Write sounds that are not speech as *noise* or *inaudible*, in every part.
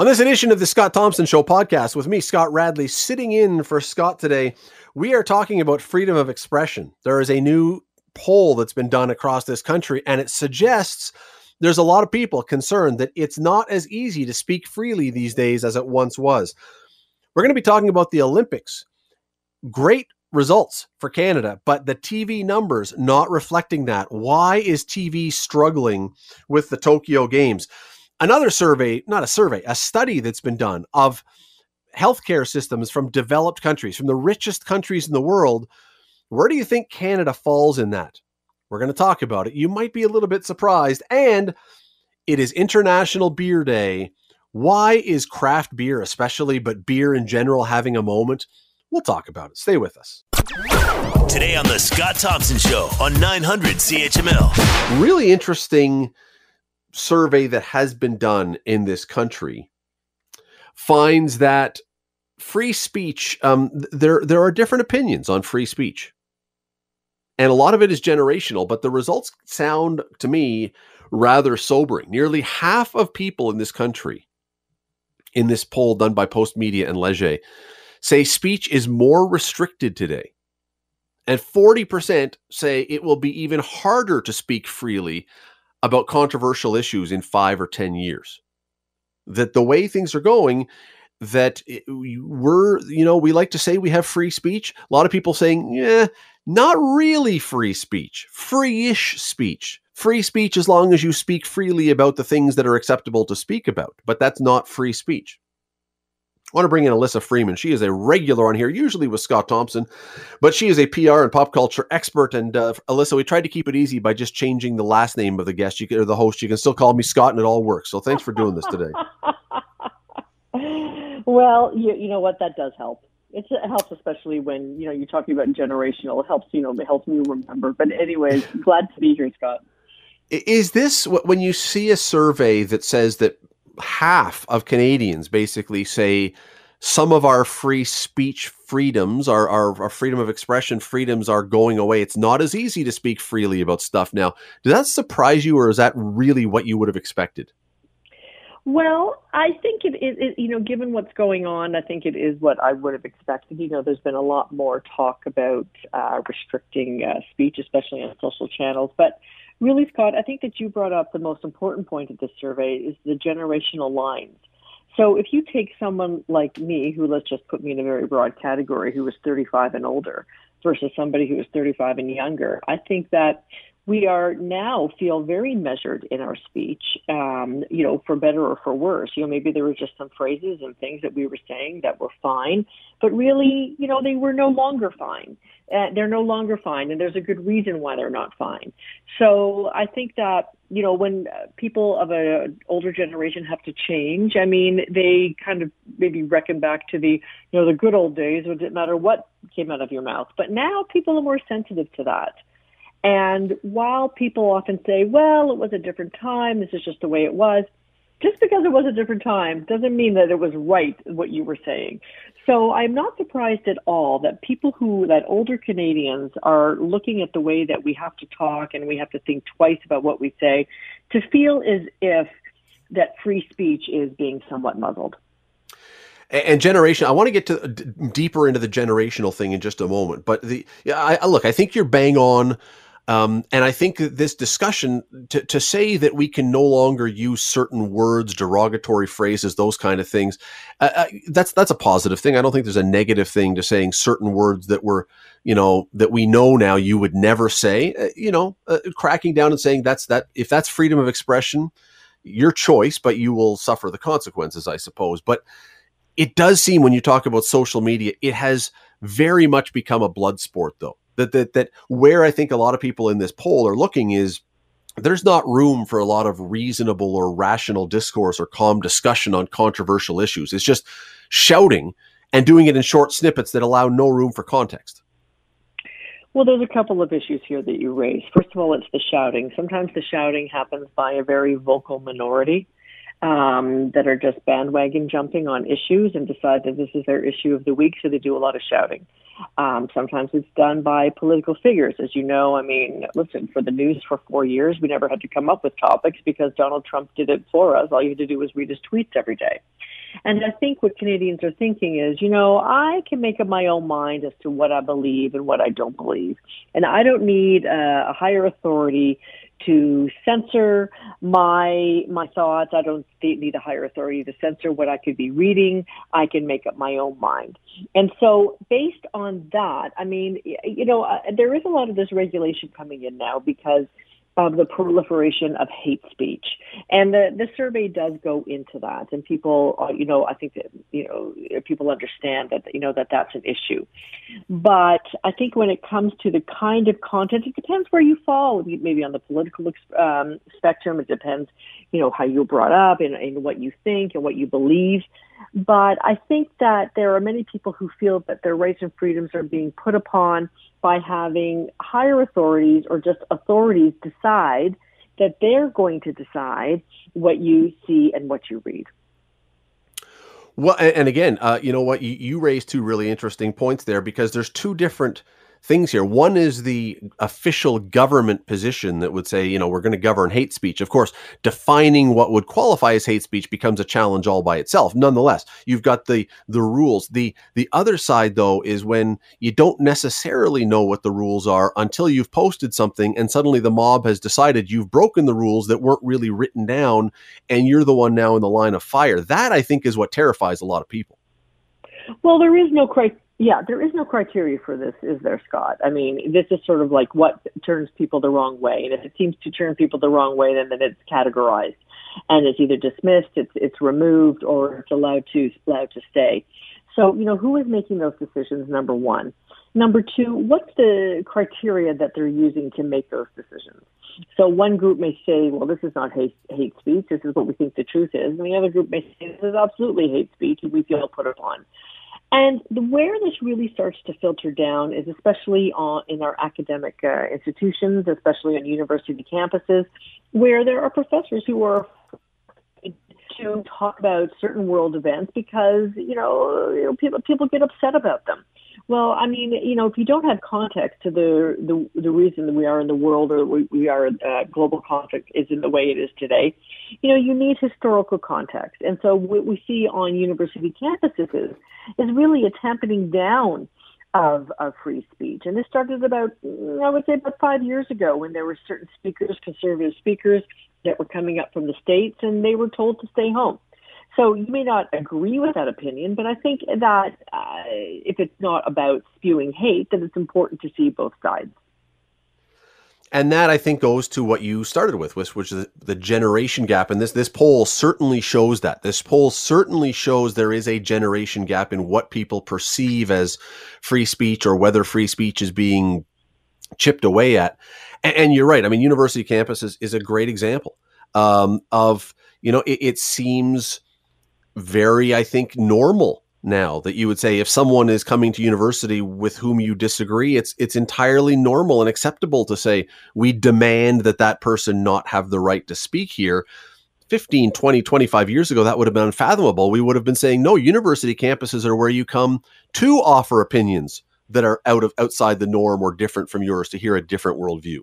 On this edition of the Scott Thompson Show podcast with me, Scott Radley, sitting in for Scott today, we are talking about freedom of expression. There is a new poll that's been done across this country, and it suggests there's a lot of people concerned that it's not as easy to speak freely these days as it once was. We're going to be talking about the Olympics. Great results for Canada, but the TV numbers not reflecting that. Why is TV struggling with the Tokyo Games? Another survey, not a survey, a study that's been done of healthcare systems from developed countries, from the richest countries in the world. Where do you think Canada falls in that? We're going to talk about it. You might be a little bit surprised. And it is International Beer Day. Why is craft beer, especially, but beer in general, having a moment? We'll talk about it. Stay with us. Today on The Scott Thompson Show on 900 CHML. Really interesting survey that has been done in this country finds that free speech, um, there, there are different opinions on free speech. And a lot of it is generational, but the results sound to me rather sobering. Nearly half of people in this country, in this poll done by Postmedia and Leger, say speech is more restricted today. And 40% say it will be even harder to speak freely about controversial issues in five or 10 years. That the way things are going, that we're, you know, we like to say we have free speech. A lot of people saying, yeah, not really free speech, free ish speech. Free speech as long as you speak freely about the things that are acceptable to speak about, but that's not free speech. I want to bring in Alyssa Freeman. She is a regular on here, usually with Scott Thompson, but she is a PR and pop culture expert. And uh, Alyssa, we tried to keep it easy by just changing the last name of the guest you can, or the host. You can still call me Scott, and it all works. So thanks for doing this today. *laughs* well, you, you know what? That does help. It helps, especially when you know you're talking about generational. It helps, you know, it helps me remember. But anyways, glad to be here, Scott. Is this when you see a survey that says that half of Canadians basically say some of our free speech freedoms, our, our, our, freedom of expression freedoms are going away. It's not as easy to speak freely about stuff now. Does that surprise you, or is that really what you would have expected? Well, I think it is, you know, given what's going on, I think it is what I would have expected. You know, there's been a lot more talk about uh, restricting uh, speech, especially on social channels. But really, Scott, I think that you brought up the most important point of this survey is the generational lines. So if you take someone like me, who let's just put me in a very broad category, who was 35 and older, versus somebody who was 35 and younger, I think that we are now feel very measured in our speech, um, you know, for better or for worse. You know, maybe there were just some phrases and things that we were saying that were fine, but really, you know, they were no longer fine. Uh, they're no longer fine, and there's a good reason why they're not fine. So I think that you know when people of an older generation have to change, I mean, they kind of maybe reckon back to the you know the good old days. where It didn't matter what came out of your mouth, but now people are more sensitive to that. And while people often say, well, it was a different time, this is just the way it was, just because it was a different time doesn't mean that it was right what you were saying. So I'm not surprised at all that people who, that older Canadians are looking at the way that we have to talk and we have to think twice about what we say to feel as if that free speech is being somewhat muzzled. And generation, I want to get to d- deeper into the generational thing in just a moment. But the, yeah, I, look, I think you're bang on um, and I think this discussion to, to say that we can no longer use certain words, derogatory phrases, those kind of things, uh, uh, that's that's a positive thing. I don't think there's a negative thing to saying certain words that were, you know, that we know now you would never say. Uh, you know, uh, cracking down and saying that's that if that's freedom of expression, your choice, but you will suffer the consequences, I suppose. But it does seem when you talk about social media, it has very much become a blood sport, though that that that where I think a lot of people in this poll are looking is there's not room for a lot of reasonable or rational discourse or calm discussion on controversial issues. It's just shouting and doing it in short snippets that allow no room for context. Well, there's a couple of issues here that you raise. First of all, it's the shouting. Sometimes the shouting happens by a very vocal minority um, that are just bandwagon jumping on issues and decide that this is their issue of the week, so they do a lot of shouting. Um, sometimes it's done by political figures. As you know, I mean, listen, for the news for four years, we never had to come up with topics because Donald Trump did it for us. All you had to do was read his tweets every day. And I think what Canadians are thinking is, you know, I can make up my own mind as to what I believe and what I don't believe. And I don't need a, a higher authority to censor my my thoughts. I don't need a higher authority to censor what I could be reading. I can make up my own mind. And so, based on that, I mean, you know, uh, there is a lot of this regulation coming in now because of the proliferation of hate speech. And the, the survey does go into that. And people, uh, you know, I think that, you know, people understand that, you know, that that's an issue. But I think when it comes to the kind of content, it depends where you fall, maybe on the political um, spectrum. It depends, you know, how you were brought up and, and what you think and what you believe. But I think that there are many people who feel that their rights and freedoms are being put upon by having higher authorities or just authorities decide that they're going to decide what you see and what you read. Well, and again, uh, you know what? You, you raised two really interesting points there because there's two different things here. One is the official government position that would say, you know, we're going to govern hate speech. Of course, defining what would qualify as hate speech becomes a challenge all by itself. Nonetheless, you've got the the rules. The the other side though is when you don't necessarily know what the rules are until you've posted something and suddenly the mob has decided you've broken the rules that weren't really written down and you're the one now in the line of fire. That I think is what terrifies a lot of people. Well, there is no criteria yeah, there is no criteria for this, is there, Scott? I mean, this is sort of like what turns people the wrong way, and if it seems to turn people the wrong way, then, then it's categorized, and it's either dismissed, it's it's removed, or it's allowed to allowed to stay. So, you know, who is making those decisions? Number one. Number two, what's the criteria that they're using to make those decisions? So one group may say, well, this is not hate, hate speech. This is what we think the truth is. And the other group may say, this is absolutely hate speech and we feel put upon. And the, where this really starts to filter down is especially on, in our academic uh, institutions, especially on university campuses, where there are professors who are to talk about certain world events because you know, you know people people get upset about them. Well, I mean, you know, if you don't have context to the the, the reason that we are in the world or we, we are uh, global conflict is in the way it is today, you know, you need historical context. And so what we see on university campuses is, is really a tamping down of, of free speech. And this started about, I would say, about five years ago when there were certain speakers, conservative speakers, that were coming up from the states, and they were told to stay home. So you may not agree with that opinion, but I think that uh, if it's not about spewing hate, then it's important to see both sides. And that I think goes to what you started with, which, which is the generation gap. And this this poll certainly shows that. This poll certainly shows there is a generation gap in what people perceive as free speech or whether free speech is being chipped away at. And, and you're right. I mean, university campus is, is a great example um, of you know it, it seems very, I think, normal now that you would say if someone is coming to university with whom you disagree it's it's entirely normal and acceptable to say we demand that that person not have the right to speak here. 15 20 25 years ago that would have been unfathomable. We would have been saying no university campuses are where you come to offer opinions that are out of outside the norm or different from yours to hear a different worldview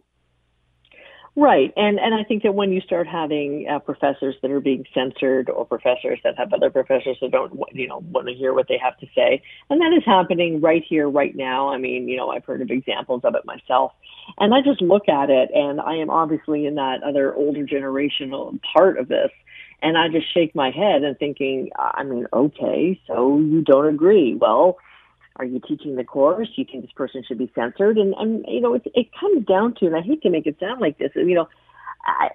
Right, and and I think that when you start having uh, professors that are being censored, or professors that have other professors that don't, you know, want to hear what they have to say, and that is happening right here, right now. I mean, you know, I've heard of examples of it myself, and I just look at it, and I am obviously in that other older generational part of this, and I just shake my head and thinking, I mean, okay, so you don't agree? Well, are you teaching the course? You think this person should be censored? And, and you know, it, it comes down to, and I hate to make it sound like this, you know,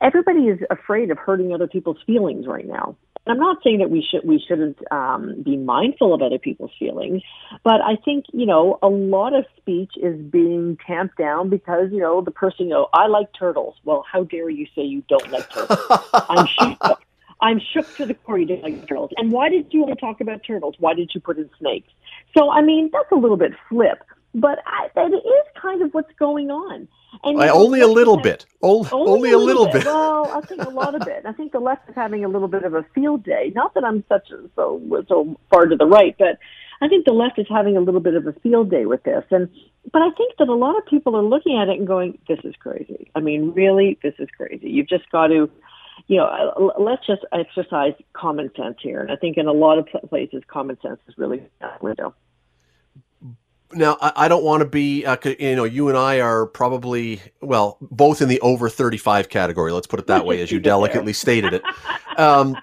everybody is afraid of hurting other people's feelings right now. And I'm not saying that we should we shouldn't um, be mindful of other people's feelings, but I think you know a lot of speech is being tamped down because you know the person you know I like turtles. Well, how dare you say you don't like turtles? I'm sure *laughs* I'm shook to the core you didn't like turtles. And why did you want to talk about turtles? Why did you put in snakes? So, I mean, that's a little bit flip, but I, that is kind of what's going on. And know, only a little bit. Only, only, a little, bit. bit. Well, I think a lot of it. I think the left is having a little bit of a field day. Not that I'm such a, so so far to the right, but I think the left is having a little bit of a field day with this. And but I think that a lot of people are looking at it and going, "This is crazy." I mean, really, this is crazy. You've just got to you know, let's just exercise common sense here. And I think in a lot of places, common sense is really out the window. Now, I, don't want to be, uh, you know, you and I are probably, well, both in the over 35 category. Let's put it that way, as you *laughs* delicately stated it. Um,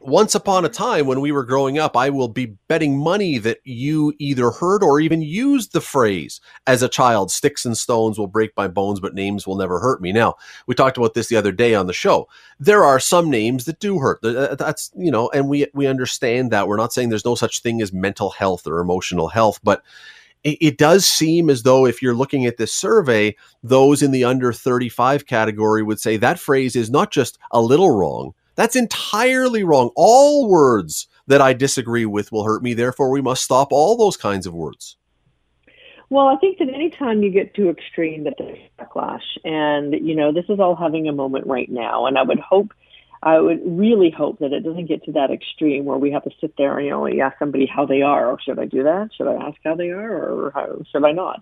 once upon a time when we were growing up, I will be betting money that you either heard or even used the phrase as a child sticks and stones will break my bones, but names will never hurt me. Now, we talked about this the other day on the show. There are some names that do hurt. That's, you know, and we, we understand that. We're not saying there's no such thing as mental health or emotional health, but it, it does seem as though if you're looking at this survey, those in the under 35 category would say that phrase is not just a little wrong that's entirely wrong. All words that I disagree with will hurt me. Therefore, we must stop all those kinds of words. Well, I think that anytime you get too extreme, that there's backlash. And, you know, this is all having a moment right now. And I would hope I would really hope that it doesn't get to that extreme where we have to sit there and you know ask somebody how they are. Or should I do that? Should I ask how they are, or how, should I not?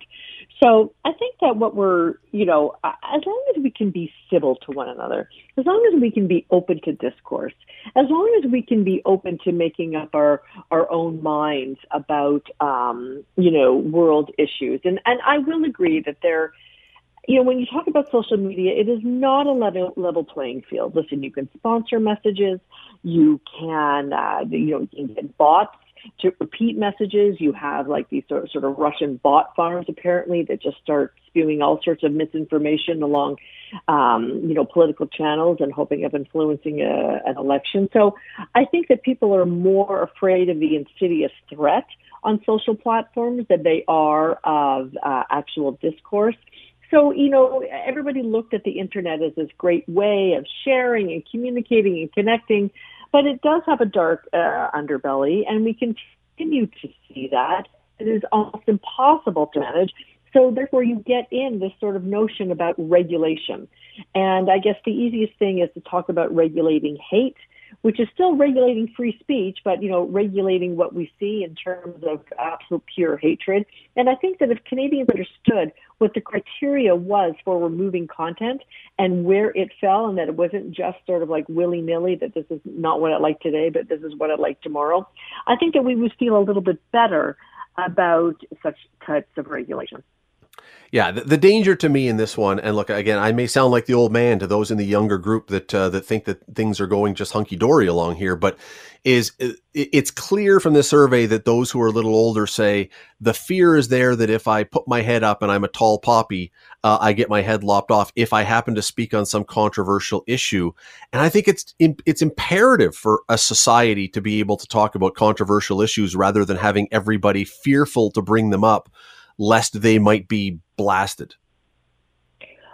So I think that what we're you know as long as we can be civil to one another, as long as we can be open to discourse, as long as we can be open to making up our our own minds about um, you know world issues, and and I will agree that there you know, when you talk about social media, it is not a level, level playing field. Listen, you can sponsor messages, you can, uh, you know, you can get bots to repeat messages. You have like these sort of, sort of Russian bot farms apparently that just start spewing all sorts of misinformation along, um, you know, political channels and hoping of influencing a, an election. So I think that people are more afraid of the insidious threat on social platforms than they are of uh, actual discourse. So, you know, everybody looked at the internet as this great way of sharing and communicating and connecting, but it does have a dark uh, underbelly, and we continue to see that. It is almost impossible to manage. So, therefore, you get in this sort of notion about regulation. And I guess the easiest thing is to talk about regulating hate which is still regulating free speech, but you know, regulating what we see in terms of absolute pure hatred. And I think that if Canadians understood what the criteria was for removing content and where it fell, and that it wasn't just sort of like willy nilly that this is not what I like today, but this is what I like tomorrow, I think that we would feel a little bit better about such types of regulation. Yeah, the, the, danger to me in this one, and look again, I may sound like the old man to those in the younger group that uh, that think that things are going just hunky dory along here, but is it's clear from the survey that those who are a little older say the fear is there that if I put my head up and I'm a tall poppy, uh, I get my head lopped off if I happen to speak on some controversial issue, and I think it's it's imperative for a society to be able to talk about controversial issues rather than having everybody fearful to bring them up lest they might be blasted?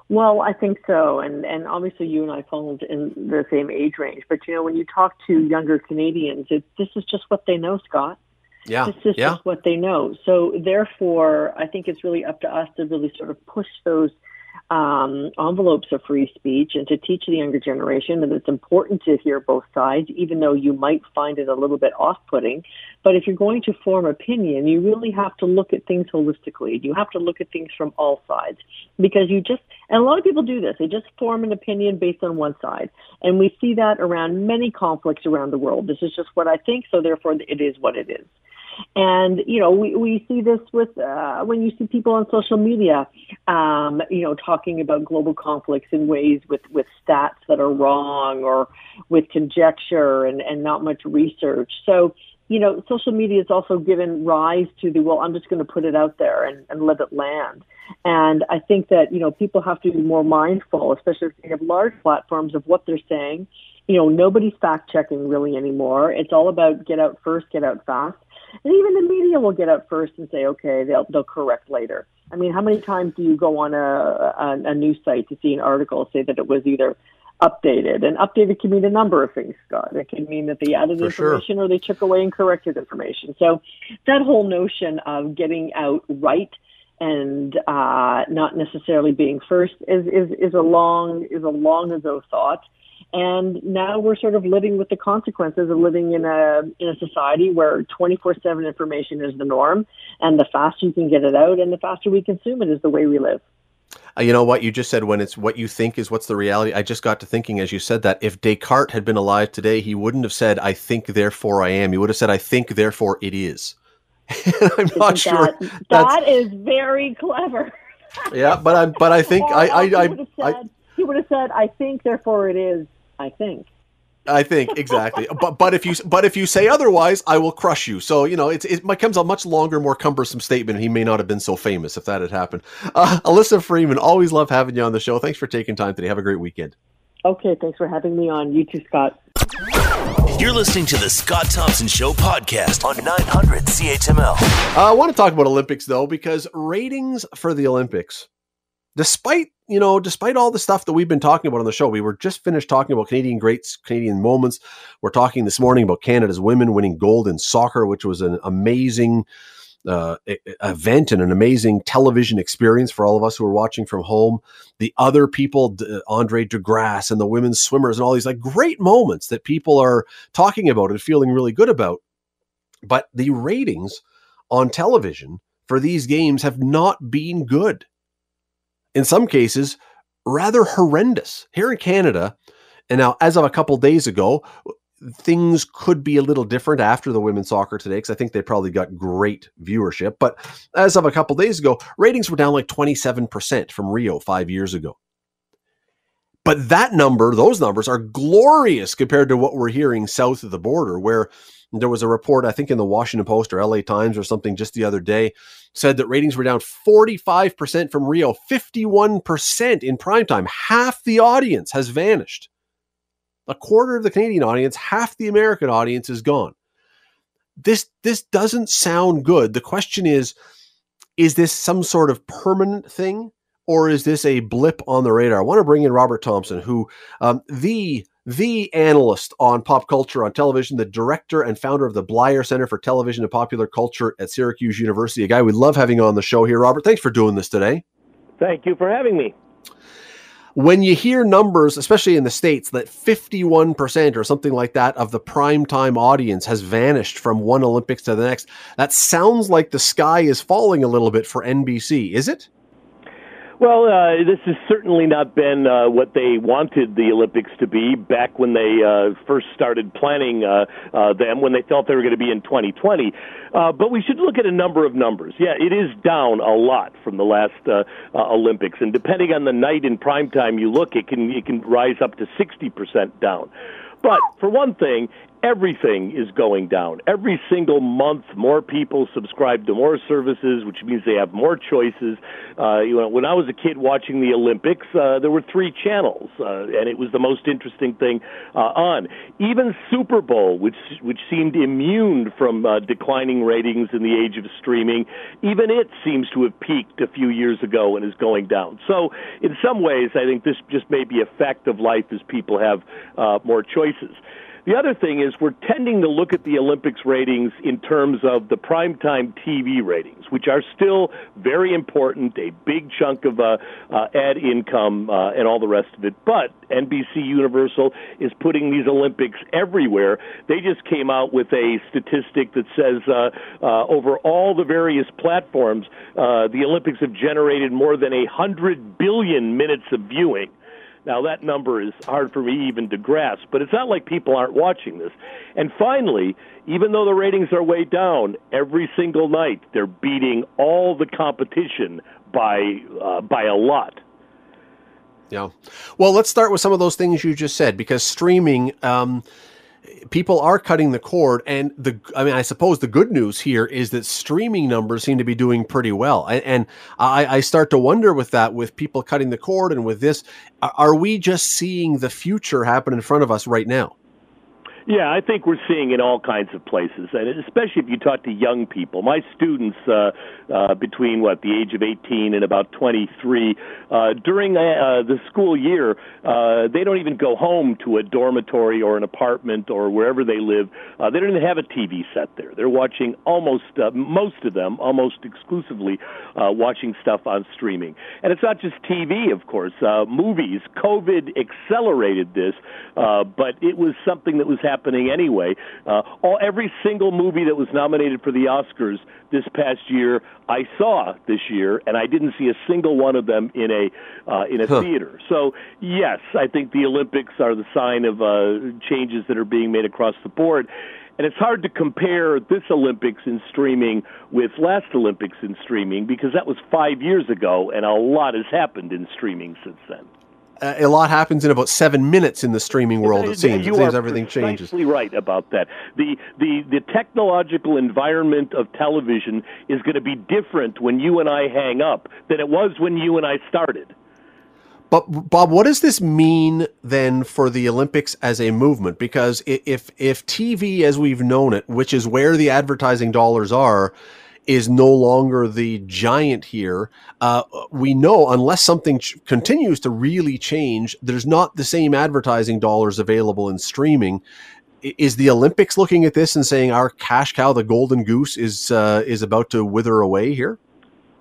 Well, I think so, and and obviously you and I fall in the same age range. But you know, when you talk to younger Canadians, it, this is just what they know, Scott. Yeah, this is yeah. just what they know. So therefore, I think it's really up to us to really sort of push those um, envelopes of free speech and to teach the younger generation that it's important to hear both sides, even though you might find it a little bit off putting. But if you're going to form opinion, you really have to look at things holistically. You have to look at things from all sides because you just, and a lot of people do this, they just form an opinion based on one side. And we see that around many conflicts around the world. This is just what I think, so therefore it is what it is. And, you know, we, we see this with, uh, when you see people on social media, um, you know, talking about global conflicts in ways with, with stats that are wrong or with conjecture and, and not much research. So, you know, social media has also given rise to the, well, I'm just going to put it out there and, and let it land. And I think that, you know, people have to be more mindful, especially if they have large platforms of what they're saying. You know, nobody's fact checking really anymore. It's all about get out first, get out fast. And even the media will get up first and say, okay, they'll, they'll correct later. I mean, how many times do you go on a, a, a news site to see an article say that it was either updated? And updated can mean a number of things, Scott. It can mean that they added For information sure. or they took away and corrected information. So that whole notion of getting out right and uh, not necessarily being first is, is, is a long is a long ago thought. And now we're sort of living with the consequences of living in a in a society where 24/7 information is the norm, and the faster you can get it out, and the faster we consume it is the way we live. Uh, you know what you just said when it's what you think is what's the reality. I just got to thinking as you said that if Descartes had been alive today, he wouldn't have said "I think, therefore I am." He would have said "I think, therefore it is." *laughs* I'm not sure. That, that is very clever. yeah, but I but I think *laughs* I I, I, I he would have said "I think, therefore it is." I think. I think exactly, *laughs* but but if you but if you say otherwise, I will crush you. So you know, it's, it becomes a much longer, more cumbersome statement. He may not have been so famous if that had happened. Uh, Alyssa Freeman, always love having you on the show. Thanks for taking time today. Have a great weekend. Okay, thanks for having me on. You too, Scott. You're listening to the Scott Thompson Show podcast on 900 CHML. Uh, I want to talk about Olympics though, because ratings for the Olympics, despite you know, despite all the stuff that we've been talking about on the show, we were just finished talking about Canadian greats, Canadian moments. We're talking this morning about Canada's women winning gold in soccer, which was an amazing uh, event and an amazing television experience for all of us who were watching from home. The other people, Andre De Grasse and the women's swimmers, and all these like great moments that people are talking about and feeling really good about. But the ratings on television for these games have not been good in some cases, rather horrendous. Here in Canada, and now as of a couple days ago, things could be a little different after the women's soccer today because I think they probably got great viewership. But as of a couple days ago, ratings were down like 27% from Rio five years ago. But that number, those numbers are glorious compared to what we're hearing south of the border, where there was a report, I think in the Washington Post or LA Times or something just the other day, said that ratings were down 45% from Rio, 51% in primetime. Half the audience has vanished. A quarter of the Canadian audience, half the American audience is gone. This this doesn't sound good. The question is is this some sort of permanent thing or is this a blip on the radar? I want to bring in Robert Thompson, who um, the the analyst on pop culture on television, the director and founder of the Bleier Center for Television and Popular Culture at Syracuse University. A guy we love having on the show here. Robert, thanks for doing this today. Thank you for having me. When you hear numbers, especially in the States, that 51% or something like that of the primetime audience has vanished from one Olympics to the next, that sounds like the sky is falling a little bit for NBC, is it? Well, uh, this has certainly not been uh, what they wanted the Olympics to be back when they uh, first started planning uh, uh, them, when they thought they were going to be in 2020. Uh, but we should look at a number of numbers. Yeah, it is down a lot from the last uh, uh, Olympics, and depending on the night in prime time you look, it can it can rise up to 60% down. But for one thing, everything is going down. Every single month, more people subscribe to more services, which means they have more choices. Uh, you know, when I was a kid watching the Olympics, uh, there were three channels, uh, and it was the most interesting thing uh, on. Even Super Bowl, which which seemed immune from uh, declining ratings in the age of streaming, even it seems to have peaked a few years ago and is going down. So, in some ways, I think this just may be a fact of life as people have uh, more choices. The other thing is we're tending to look at the Olympics ratings in terms of the primetime TV ratings, which are still very important, a big chunk of uh, uh, ad income uh, and all the rest of it. But NBC Universal is putting these Olympics everywhere. They just came out with a statistic that says uh, uh, over all the various platforms, uh, the Olympics have generated more than a hundred billion minutes of viewing. Now, that number is hard for me even to grasp, but it's not like people aren't watching this. And finally, even though the ratings are way down, every single night they're beating all the competition by uh, by a lot. Yeah. Well, let's start with some of those things you just said because streaming. Um, people are cutting the cord and the i mean i suppose the good news here is that streaming numbers seem to be doing pretty well. And, and I, I, start to wonder with that with people cutting the cord and with this are we just seeing the future happen in front of us right now yeah, I think we're seeing in all kinds of places, and especially if you talk to young people. My students, uh, uh, between what the age of 18 and about 23, uh, during uh, the school year, uh, they don't even go home to a dormitory or an apartment or wherever they live. Uh, they don't even have a TV set there. They're watching almost uh, most of them, almost exclusively, uh, watching stuff on streaming. And it's not just TV, of course. Uh, movies. COVID accelerated this, uh, but it was something that was happening anyway. Uh, all every single movie that was nominated for the Oscars this past year, I saw this year, and I didn't see a single one of them in a uh, in a huh. theater. So yes, I think the Olympics are the sign of uh, changes that are being made across the board. And it's hard to compare this Olympics in streaming with last Olympics in streaming because that was five years ago, and a lot has happened in streaming since then. Uh, a lot happens in about seven minutes in the streaming world. It seems. You it seems everything changes. right about that. The the the technological environment of television is going to be different when you and I hang up than it was when you and I started. But Bob, what does this mean then for the Olympics as a movement? Because if if TV as we've known it, which is where the advertising dollars are, is no longer the giant here, uh, we know unless something ch- continues to really change, there's not the same advertising dollars available in streaming. Is the Olympics looking at this and saying our cash cow, the golden goose, is uh, is about to wither away here?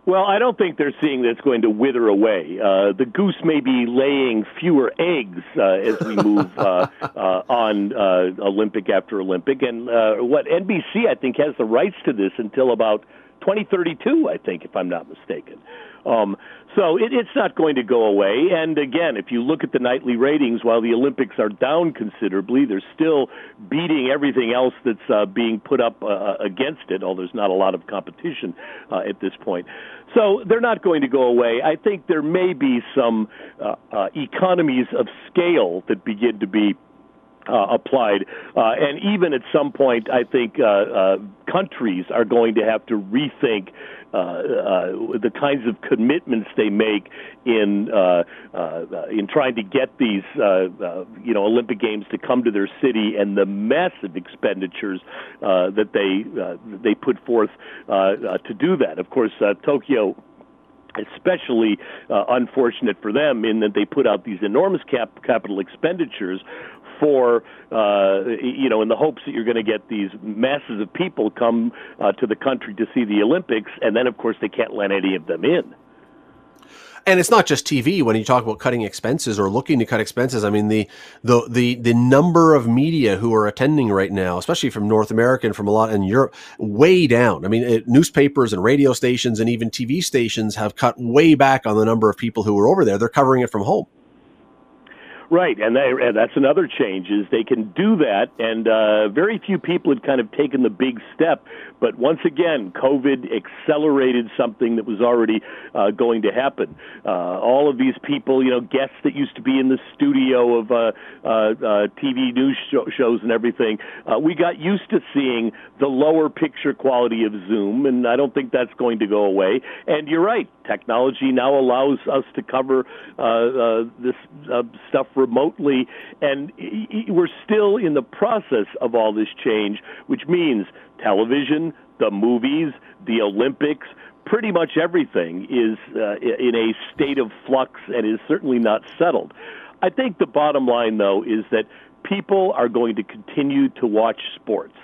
Well, I don't think they're seeing that it's going to wither away. Uh, the goose may be laying fewer eggs uh, as we *laughs* move uh, uh, on uh, Olympic after Olympic. And uh, what NBC, I think, has the rights to this until about 2032, I think, if I'm not mistaken. Um, so it, it's not going to go away. And again, if you look at the nightly ratings, while the Olympics are down considerably, they're still beating everything else that's uh, being put up uh, against it, although there's not a lot of competition uh, at this point. So they're not going to go away. I think there may be some uh, uh, economies of scale that begin to be uh, applied. Uh, and even at some point, I think uh, uh, countries are going to have to rethink uh, uh, the kinds of commitments they make in uh, uh, in trying to get these uh, uh, you know Olympic Games to come to their city and the massive expenditures uh, that they uh, they put forth uh, uh, to do that. Of course, uh, Tokyo especially uh, unfortunate for them in that they put out these enormous cap- capital expenditures for uh, you know in the hopes that you're going to get these masses of people come uh, to the country to see the Olympics, and then of course they can't let any of them in. And it's not just TV. When you talk about cutting expenses or looking to cut expenses, I mean the the the the number of media who are attending right now, especially from North America and from a lot in Europe, way down. I mean, it, newspapers and radio stations and even TV stations have cut way back on the number of people who are over there. They're covering it from home. Right, and, they, and that's another change is they can do that, and uh, very few people had kind of taken the big step. But once again, COVID accelerated something that was already uh, going to happen. Uh, all of these people, you know, guests that used to be in the studio of uh, uh, uh, TV news sh- shows and everything, uh, we got used to seeing the lower picture quality of Zoom, and I don't think that's going to go away. And you're right, technology now allows us to cover uh, uh, this uh, stuff remotely, and we're still in the process of all this change, which means television, the movies, the Olympics, pretty much everything is uh, in a state of flux and is certainly not settled. I think the bottom line, though, is that people are going to continue to watch sports.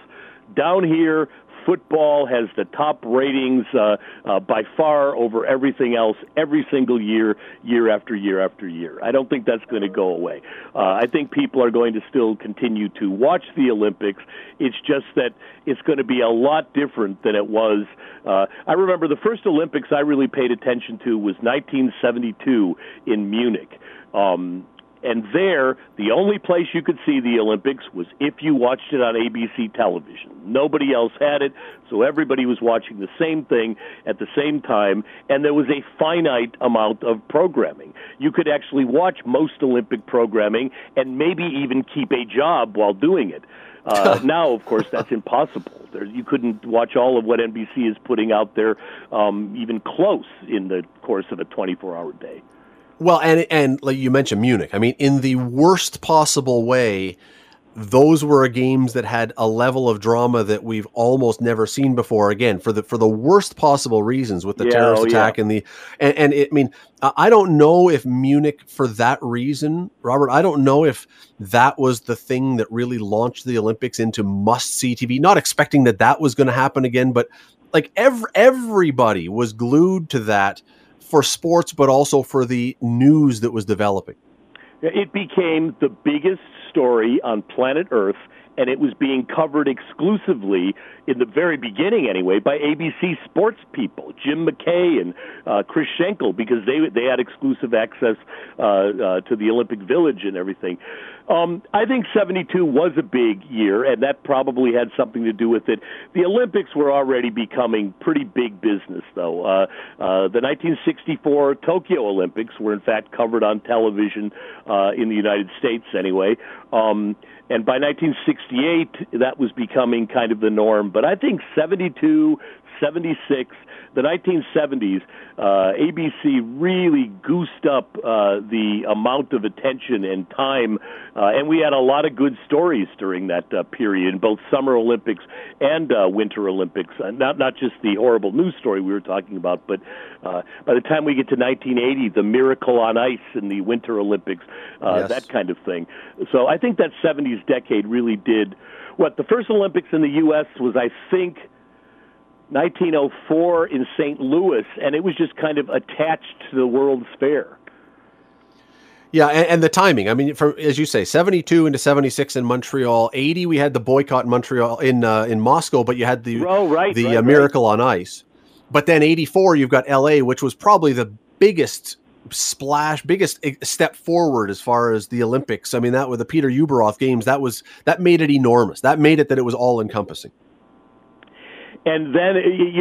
Down here, football has the top ratings uh, uh, by far over everything else every single year, year after year after year. I don't think that's going to go away. Uh, I think people are going to still continue to watch the Olympics. It's just that it's going to be a lot different than it was. Uh, I remember the first Olympics I really paid attention to was 1972 in Munich. Um, and there, the only place you could see the Olympics was if you watched it on ABC television. Nobody else had it, so everybody was watching the same thing at the same time, and there was a finite amount of programming. You could actually watch most Olympic programming and maybe even keep a job while doing it. Uh, *laughs* now, of course, that's impossible. There, you couldn't watch all of what NBC is putting out there, um, even close, in the course of a 24-hour day. Well, and and like you mentioned Munich. I mean, in the worst possible way, those were games that had a level of drama that we've almost never seen before. Again, for the for the worst possible reasons, with the yeah, terrorist oh, attack yeah. and the and, and it, I mean, I don't know if Munich for that reason, Robert. I don't know if that was the thing that really launched the Olympics into must see TV. Not expecting that that was going to happen again, but like every everybody was glued to that for sports, but also for the news that was developing. It became the biggest story on planet Earth and it was being covered exclusively in the very beginning, anyway, by ABC sports people, Jim McKay and uh, Chris Schenkel, because they they had exclusive access uh, uh, to the Olympic Village and everything. Um, I think 72 was a big year, and that probably had something to do with it. The Olympics were already becoming pretty big business, though. Uh, uh, the 1964 Tokyo Olympics were, in fact, covered on television uh, in the United States, anyway. Um, and by 1968, that was becoming kind of the norm. But I think 72, 76, the 1970s, uh, ABC really goosed up uh, the amount of attention and time, uh, and we had a lot of good stories during that uh, period, both Summer Olympics and uh, Winter Olympics. Uh, not not just the horrible news story we were talking about, but uh, by the time we get to 1980, the miracle on ice in the Winter Olympics, uh, yes. that kind of thing. So I think that 70s decade really did. What the first Olympics in the U.S. was, I think 1904 in St. Louis, and it was just kind of attached to the World's Fair. Yeah, and, and, the timing. I mean, from as you say, seventy-two into seventy-six in Montreal. Eighty, we had the boycott in Montreal in uh, in Moscow, but you had the oh, right, the right, uh, miracle right. on ice. But then eighty-four, you've got L.A., which was probably the biggest splash, biggest step forward as far as the Olympics. I mean, that with the Peter Ueberroth games, that was that made it enormous. That made it that it was all encompassing and then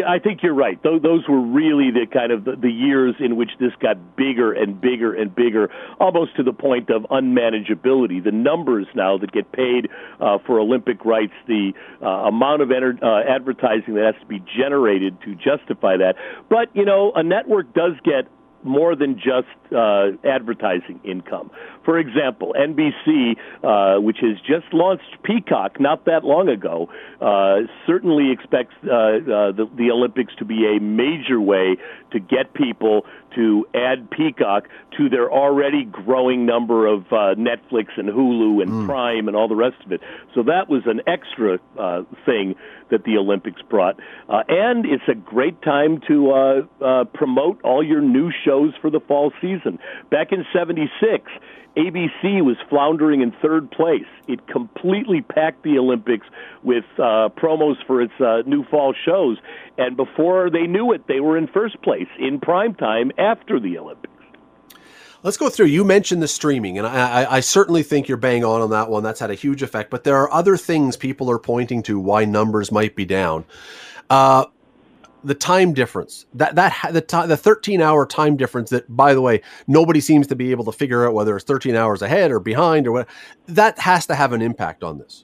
I think you're right. Those were really the kind of the, years in which this got bigger and bigger and bigger, almost to the point of unmanageability. The numbers now that get paid uh, for Olympic rights, the uh, amount of uh, advertising that has to be generated to justify that. But you know, a network does get more than just uh, advertising income. For example, NBC, uh, which has just launched Peacock not that long ago, uh, certainly expects uh, uh, the, the Olympics to be a major way to get people to add Peacock to their already growing number of uh, Netflix and Hulu and mm. Prime and all the rest of it. So that was an extra uh, thing that the Olympics brought. Uh, and it's a great time to uh, uh, promote all your new shows for the fall season. Back in 76, ABC was floundering in third place. It completely packed the Olympics with uh, promos for its uh, new fall shows, and before they knew it, they were in first place in prime time after the Olympics. Let's go through. You mentioned the streaming, and I, I, certainly think you're bang on on that one. That's had a huge effect. But there are other things people are pointing to why numbers might be down. Uh, the time difference that that the time the 13 hour time difference that by the way nobody seems to be able to figure out whether it's 13 hours ahead or behind or what that has to have an impact on this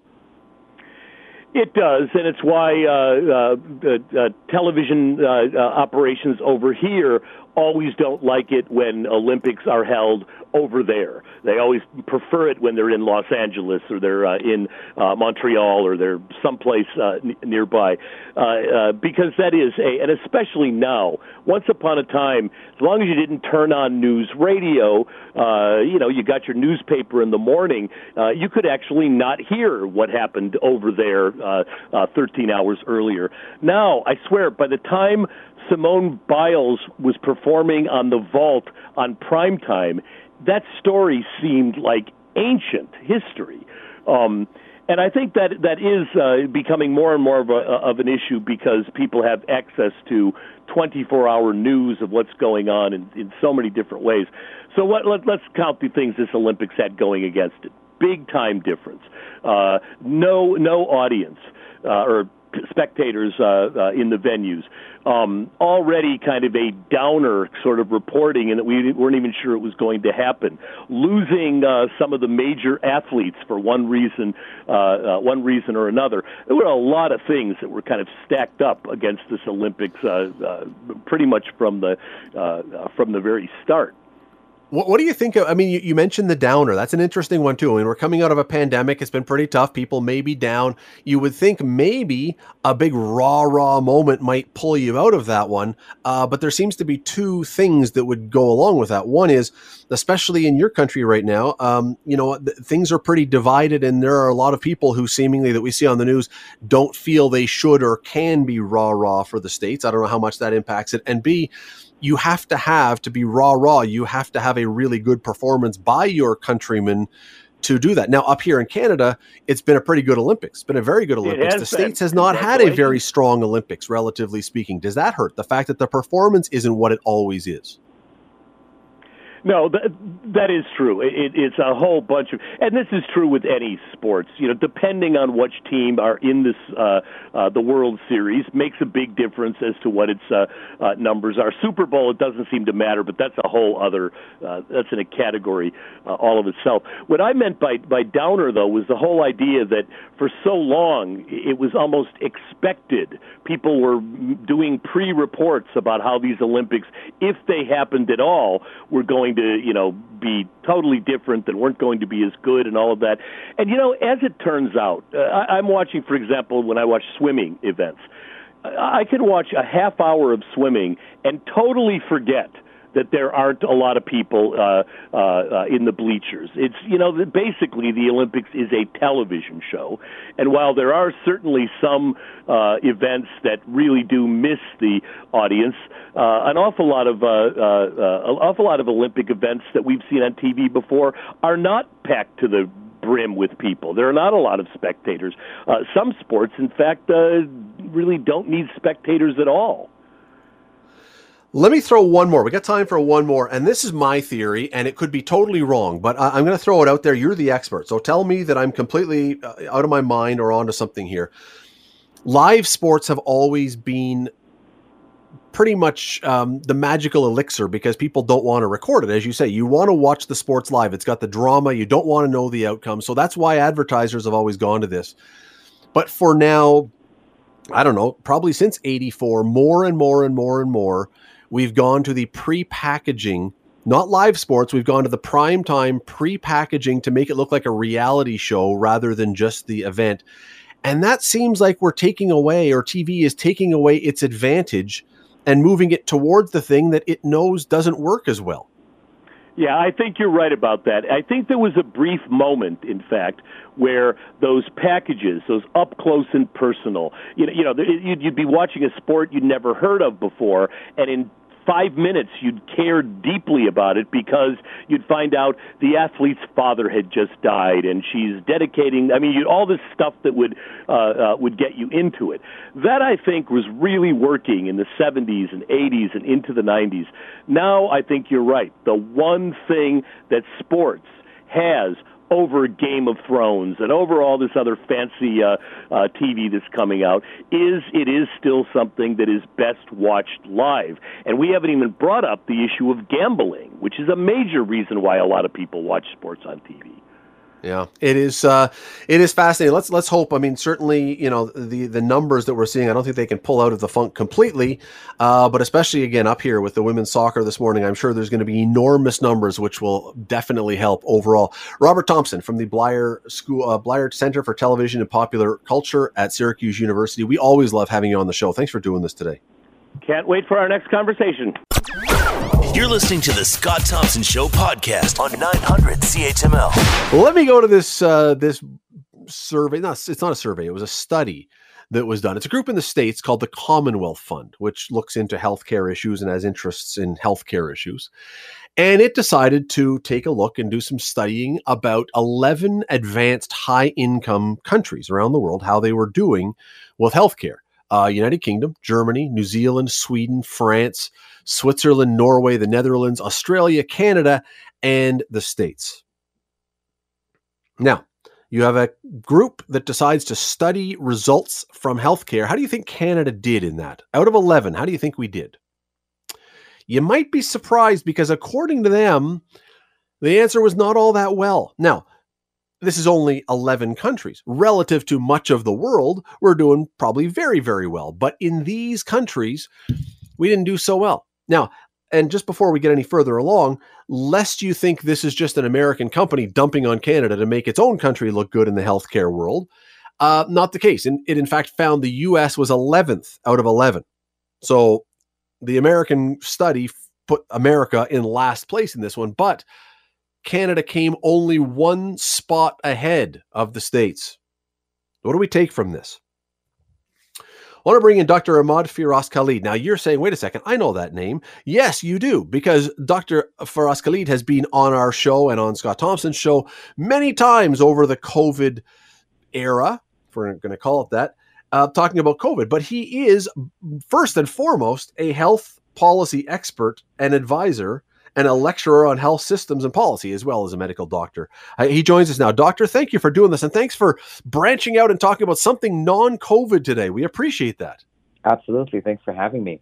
it does, and it's why uh, uh, uh, television uh, uh, operations over here always don't like it when Olympics are held over there. They always prefer it when they're in Los Angeles or they're uh, in uh, Montreal or they're someplace uh, n- nearby, uh, uh, because that is a, and especially now. Once upon a time, as long as you didn't turn on news radio, uh, you know, you got your newspaper in the morning, uh, you could actually not hear what happened over there uh, uh, 13 hours earlier. Now, I swear, by the time Simone Biles was performing on the vault on prime time, that story seemed like ancient history. Um, and I think that that is uh, becoming more and more of, a, of an issue because people have access to 24-hour news of what's going on in, in so many different ways. So what, let, let's count the things this Olympics had going against it. Big time difference. Uh, no no audience uh, or spectators uh, uh, in the venues. Um, already kind of a downer sort of reporting, and that we weren't even sure it was going to happen. Losing uh, some of the major athletes for one reason, uh, uh, one reason or another. There were a lot of things that were kind of stacked up against this Olympics, uh, pretty much from the from the very start. What, what, do you think of? I mean, you, you, mentioned the downer. That's an interesting one too. I mean, we're coming out of a pandemic. It's been pretty tough. People may be down. You would think maybe a big raw, raw moment might pull you out of that one. Uh, but there seems to be two things that would go along with that. One is, especially in your country right now, um, you know, th- things are pretty divided, and there are a lot of people who seemingly that we see on the news don't feel they should or can be raw, raw for the states. I don't know how much that impacts it. And B you have to have to be raw raw you have to have a really good performance by your countrymen to do that. Now, up here in Canada, it's been a pretty good Olympics. It's been a very good Olympics. The States has not had a very strong Olympics, relatively speaking. Does that hurt? The fact that the performance isn't what it always is? No, that, that is true. It, it's a whole bunch of, and this is true with any sports. You know, depending on which team are in this uh, uh, the World Series, makes a big difference as to what its uh, uh, numbers are. Super Bowl, it doesn't seem to matter, but that's a whole other. Uh, that's in a category uh, all of itself. What I meant by by downer though was the whole idea that for so long it was almost expected. People were doing pre-reports about how these Olympics, if they happened at all, were going going to, you know, be totally different, that weren't going to be as good, and all of that. And you know, as it turns out, uh, I, I'm watching, for example, when I watch swimming events, I can watch a half hour of swimming and totally forget that there aren't a lot of people uh, uh, uh, in the bleachers. It's you know basically the Olympics is a television show, and while there are certainly some uh, events that really do miss the audience, uh, an awful lot of uh, uh, an awful lot of Olympic events that we've seen on TV before are not packed to the brim with people. There are not a lot of spectators. Uh, some sports, in fact, uh, really don't need spectators at all. Let me throw one more. We got time for one more. And this is my theory, and it could be totally wrong, but I- am going to throw it out there. You're the expert. So tell me that I'm completely uh, out of my mind or onto something here. Live sports have always been pretty much um, the magical elixir because people don't want to record it. As you say, you want to watch the sports live. It's got the drama. You don't want to know the outcome. So that's why advertisers have always gone to this. But for now, I don't know, probably since 84, more and more and more and more We've gone to the pre-packaging, not live sports. We've gone to the prime time pre-packaging to make it look like a reality show rather than just the event. And that seems like we're taking away, or TV is taking away its advantage and moving it towards the thing that it knows doesn't work as well. Yeah, I think you're right about that. I think there was a brief moment, in fact, where those packages, those up close and personal, you know, you know, you'd be watching a sport you'd never heard of before, and in five minutes you'd care deeply about it because you'd find out the athlete's father had just died and she's dedicating i mean you all this stuff that would uh, uh, would get you into it. That i think was really working in the 70s and 80s and into the 90s now i think you're right. The one thing that sports has over Game of Thrones and over all this other fancy uh, uh, TV that's coming out is it is still something that is best watched live. And we haven't even brought up the issue of gambling, which is a major reason why a lot of people watch sports on TV. Yeah, it is. Uh, it is fascinating. Let's let's hope. I mean, certainly, you know, the the numbers that we're seeing. I don't think they can pull out of the funk completely, uh, but especially again up here with the women's soccer this morning, I'm sure there's going to be enormous numbers, which will definitely help overall. Robert Thompson from the Bleier School, uh, Bleier Center for Television and Popular Culture at Syracuse University. We always love having you on the show. Thanks for doing this today. Can't wait for our next conversation. You're listening to the Scott Thompson Show podcast on 900 CHML. Let me go to this uh, this survey. No, it's not a survey. It was a study that was done. It's a group in the states called the Commonwealth Fund, which looks into healthcare issues and has interests in healthcare issues. And it decided to take a look and do some studying about 11 advanced high income countries around the world, how they were doing with healthcare uh, United Kingdom, Germany, New Zealand, Sweden, France, Switzerland, Norway, the Netherlands, Australia, Canada, and the States. Now, you have a group that decides to study results from healthcare. How do you think Canada did in that? Out of 11, how do you think we did? You might be surprised because, according to them, the answer was not all that well. Now, this is only 11 countries. Relative to much of the world, we're doing probably very, very well. But in these countries, we didn't do so well. Now, and just before we get any further along, lest you think this is just an American company dumping on Canada to make its own country look good in the healthcare world, uh, not the case. And it, in fact, found the US was 11th out of 11. So the American study put America in last place in this one. But Canada came only one spot ahead of the States. What do we take from this? I want to bring in Dr. Ahmad Firas Khalid. Now, you're saying, wait a second, I know that name. Yes, you do, because Dr. Firas Khalid has been on our show and on Scott Thompson's show many times over the COVID era, if we're going to call it that, uh, talking about COVID. But he is, first and foremost, a health policy expert and advisor and a lecturer on health systems and policy, as well as a medical doctor. Uh, he joins us now. Doctor, thank you for doing this, and thanks for branching out and talking about something non COVID today. We appreciate that. Absolutely. Thanks for having me.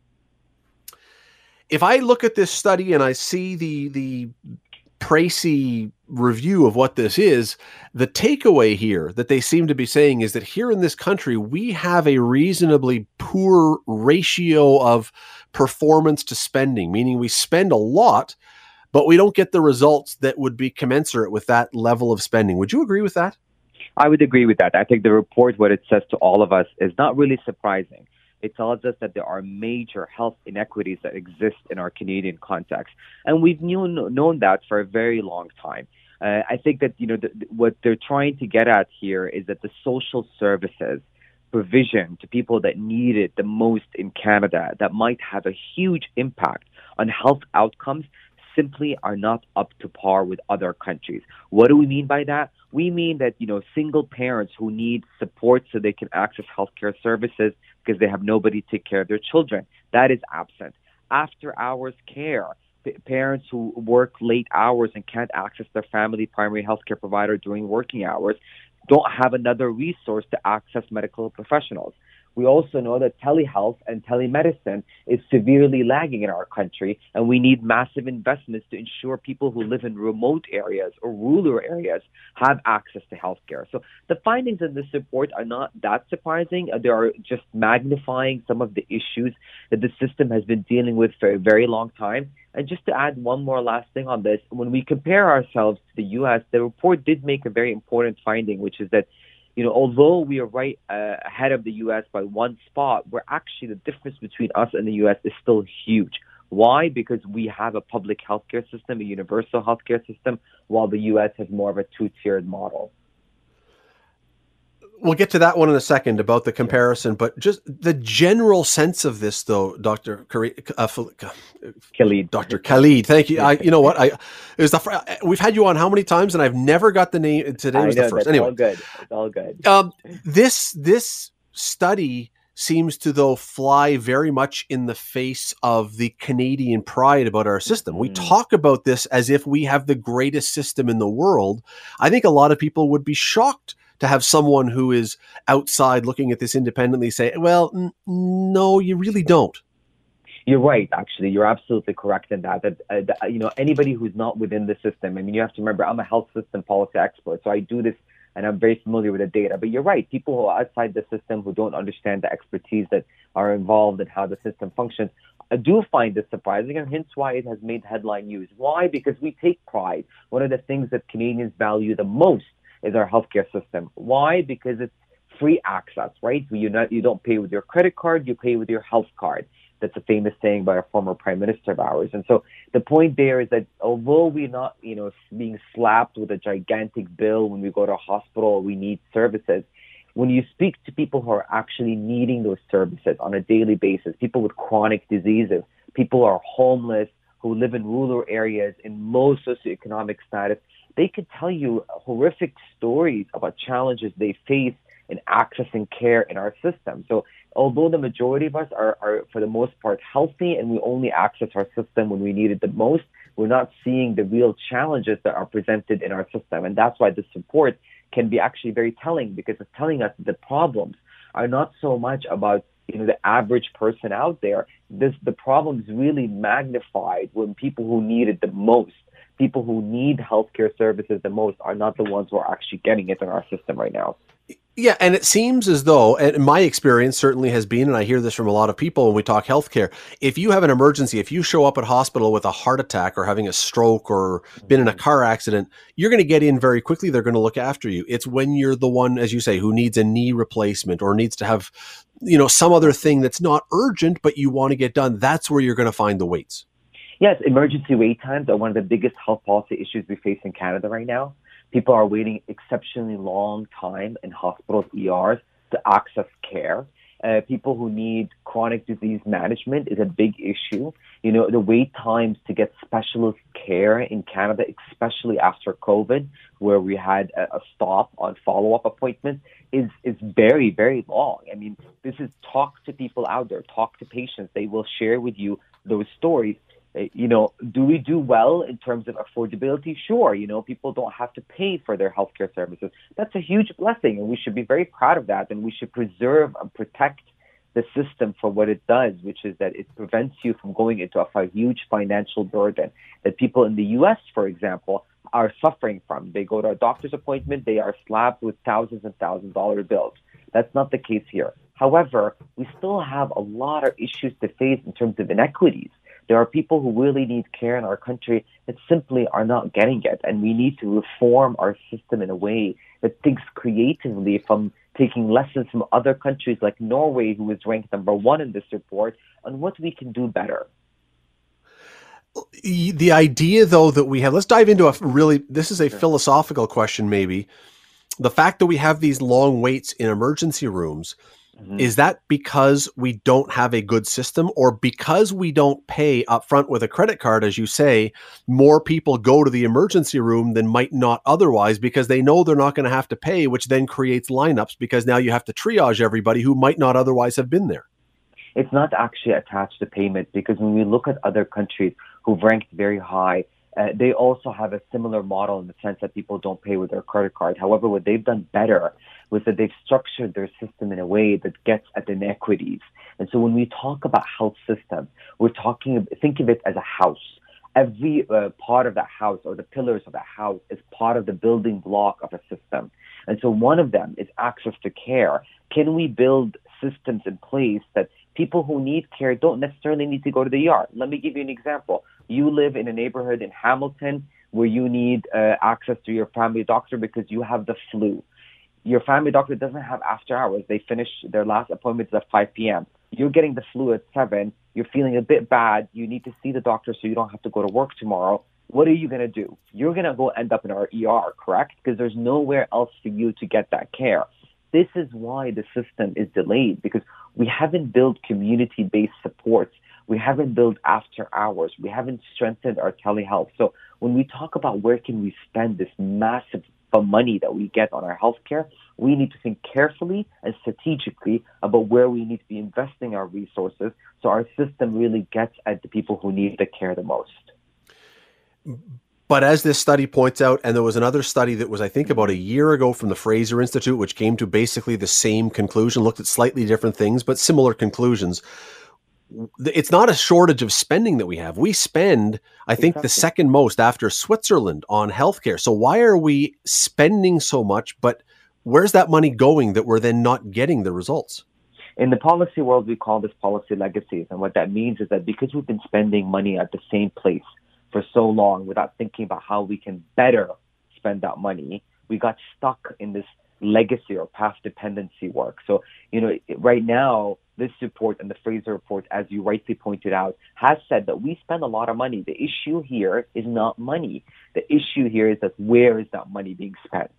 If I look at this study and I see the the précis review of what this is, the takeaway here that they seem to be saying is that here in this country, we have a reasonably poor ratio of performance to spending, meaning we spend a lot, but we don't get the results that would be commensurate with that level of spending. Would you agree with that? I would agree with that. I think the report, what it says to all of us, is not really surprising. It tells us that there are major health inequities that exist in our Canadian context, and we've knew, known that for a very long time. Uh, I think that you know the, what they're trying to get at here is that the social services provision to people that need it the most in Canada that might have a huge impact on health outcomes simply are not up to par with other countries. What do we mean by that? We mean that, you know, single parents who need support so they can access healthcare services because they have nobody to take care of their children, that is absent. After hours care, parents who work late hours and can't access their family primary healthcare provider during working hours don't have another resource to access medical professionals. We also know that telehealth and telemedicine is severely lagging in our country, and we need massive investments to ensure people who live in remote areas or rural areas have access to healthcare. So the findings in this report are not that surprising. Uh, they are just magnifying some of the issues that the system has been dealing with for a very long time. And just to add one more last thing on this, when we compare ourselves to the U.S., the report did make a very important finding, which is that you know, although we are right uh, ahead of the U.S. by one spot, we're actually the difference between us and the U.S. is still huge. Why? Because we have a public healthcare system, a universal healthcare system, while the U.S. has more of a two-tiered model we'll get to that one in a second about the comparison, but just the general sense of this, though, Doctor uh, Khalid. Doctor Khalid, thank you. I, you know what? I it was the we've had you on how many times, and I've never got the name. Today was know, the first. Anyway, all good. It's all good. Um, this this study seems to though fly very much in the face of the Canadian pride about our system. Mm-hmm. We talk about this as if we have the greatest system in the world. I think a lot of people would be shocked to have someone who is outside looking at this independently say, well, n- no, you really don't. You're right. Actually, you're absolutely correct in that. That, uh, that. you know, anybody who's not within the system. I mean, you have to remember, I'm a health system policy expert, so I do this, and I'm very familiar with the data. But you're right. People who are outside the system who don't understand the expertise that are involved in how the system functions, I do find this surprising, and hence why it has made headline news. Why? Because we take pride. One of the things that Canadians value the most is our healthcare system. Why? Because it's free access, right? You not you don't pay with your credit card, you pay with your health card. That's a famous saying by a former prime minister of ours. And so the point there is that although we're not, you know, being slapped with a gigantic bill when we go to a hospital, we need services. When you speak to people who are actually needing those services on a daily basis, people with chronic diseases, people who are homeless, who live in rural areas in low socioeconomic status, they could tell you horrific stories about challenges they face in accessing care in our system. So although the majority of us are, are for the most part healthy and we only access our system when we need it the most, we're not seeing the real challenges that are presented in our system. And that's why the support can be actually very telling because it's telling us the problems are not so much about you know the average person out there. This the problems really magnified when people who need it the most people who need healthcare services the most are not the ones who are actually getting it in our system right now. Yeah, and it seems as though, and my experience certainly has been, and I hear this from a lot of people when we talk healthcare. If you have an emergency, if you show up at hospital with a heart attack or having a stroke or been in a car accident, you're going to get in very quickly. They're going to look after you. It's when you're the one, as you say, who needs a knee replacement or needs to have, you know, some other thing that's not urgent, but you want to get done. That's where you're going to find the waits. Yes, emergency wait times are one of the biggest health policy issues we face in Canada right now. People are waiting exceptionally long time in hospitals, ERs to access care. Uh, people who need chronic disease management is a big issue. You know, the wait times to get specialist care in Canada, especially after COVID, where we had a, a stop on follow up appointments, is, is very, very long. I mean, this is talk to people out there, talk to patients. They will share with you those stories. Uh, you know, do we do well in terms of affordability? Sure. You know, people don't have to pay for their healthcare services. That's a huge blessing, and we should be very proud of that. And we should preserve and protect the system for what it does, which is that it prevents you from going into a huge financial burden that people in the U.S., for example, are suffering from. They go to a doctor's appointment, they are slapped with thousands and thousands of dollar bills. That's not the case here. However, we still have a lot of issues to face in terms of inequities. There are people who really need care in our country that simply are not getting it. And we need to reform our system in a way that thinks creatively from taking lessons from other countries like Norway, who is ranked number one in this report, on what we can do better. The idea, though, that we have, let's dive into a really, this is a sure. philosophical question, maybe. The fact that we have these long waits in emergency rooms Mm-hmm. Is that because we don't have a good system or because we don't pay upfront with a credit card, as you say, more people go to the emergency room than might not otherwise because they know they're not going to have to pay, which then creates lineups because now you have to triage everybody who might not otherwise have been there? It's not actually attached to payment because when we look at other countries who've ranked very high, uh, they also have a similar model in the sense that people don't pay with their credit card. However, what they've done better was that they've structured their system in a way that gets at inequities. And so when we talk about health systems, we're talking, think of it as a house. Every uh, part of that house or the pillars of that house is part of the building block of a system. And so one of them is access to care. Can we build systems in place that people who need care don't necessarily need to go to the ER? Let me give you an example. You live in a neighborhood in Hamilton where you need uh, access to your family doctor because you have the flu your family doctor doesn't have after hours. They finish their last appointments at 5 p.m. You're getting the flu at 7. You're feeling a bit bad. You need to see the doctor so you don't have to go to work tomorrow. What are you going to do? You're going to go end up in our ER, correct? Because there's nowhere else for you to get that care. This is why the system is delayed because we haven't built community based supports. We haven't built after hours. We haven't strengthened our telehealth. So when we talk about where can we spend this massive money that we get on our healthcare, we need to think carefully and strategically about where we need to be investing our resources so our system really gets at the people who need the care the most. But as this study points out, and there was another study that was, I think, about a year ago from the Fraser Institute, which came to basically the same conclusion, looked at slightly different things, but similar conclusions it's not a shortage of spending that we have. We spend, I think, exactly. the second most after Switzerland on healthcare. So why are we spending so much? But where's that money going that we're then not getting the results? In the policy world, we call this policy legacies. And what that means is that because we've been spending money at the same place for so long without thinking about how we can better spend that money, we got stuck in this legacy or path dependency work. So, you know, right now, this report and the Fraser report, as you rightly pointed out, has said that we spend a lot of money. The issue here is not money. The issue here is that where is that money being spent?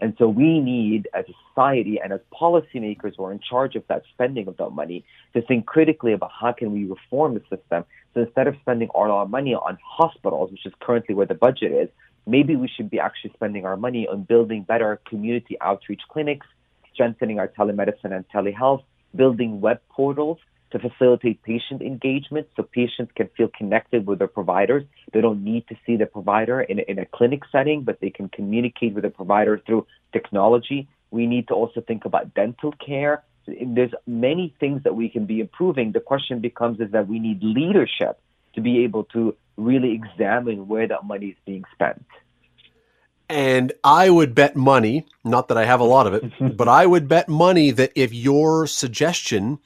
And so we need, as a society and as policymakers who are in charge of that spending of that money, to think critically about how can we reform the system. So instead of spending all our money on hospitals, which is currently where the budget is, maybe we should be actually spending our money on building better community outreach clinics, strengthening our telemedicine and telehealth, building web portals to facilitate patient engagement so patients can feel connected with their providers. They don't need to see the provider in a, in a clinic setting, but they can communicate with the provider through technology. We need to also think about dental care. There's many things that we can be improving. The question becomes is that we need leadership to be able to really examine where that money is being spent. And I would bet money, not that I have a lot of it, *laughs* but I would bet money that if your suggestion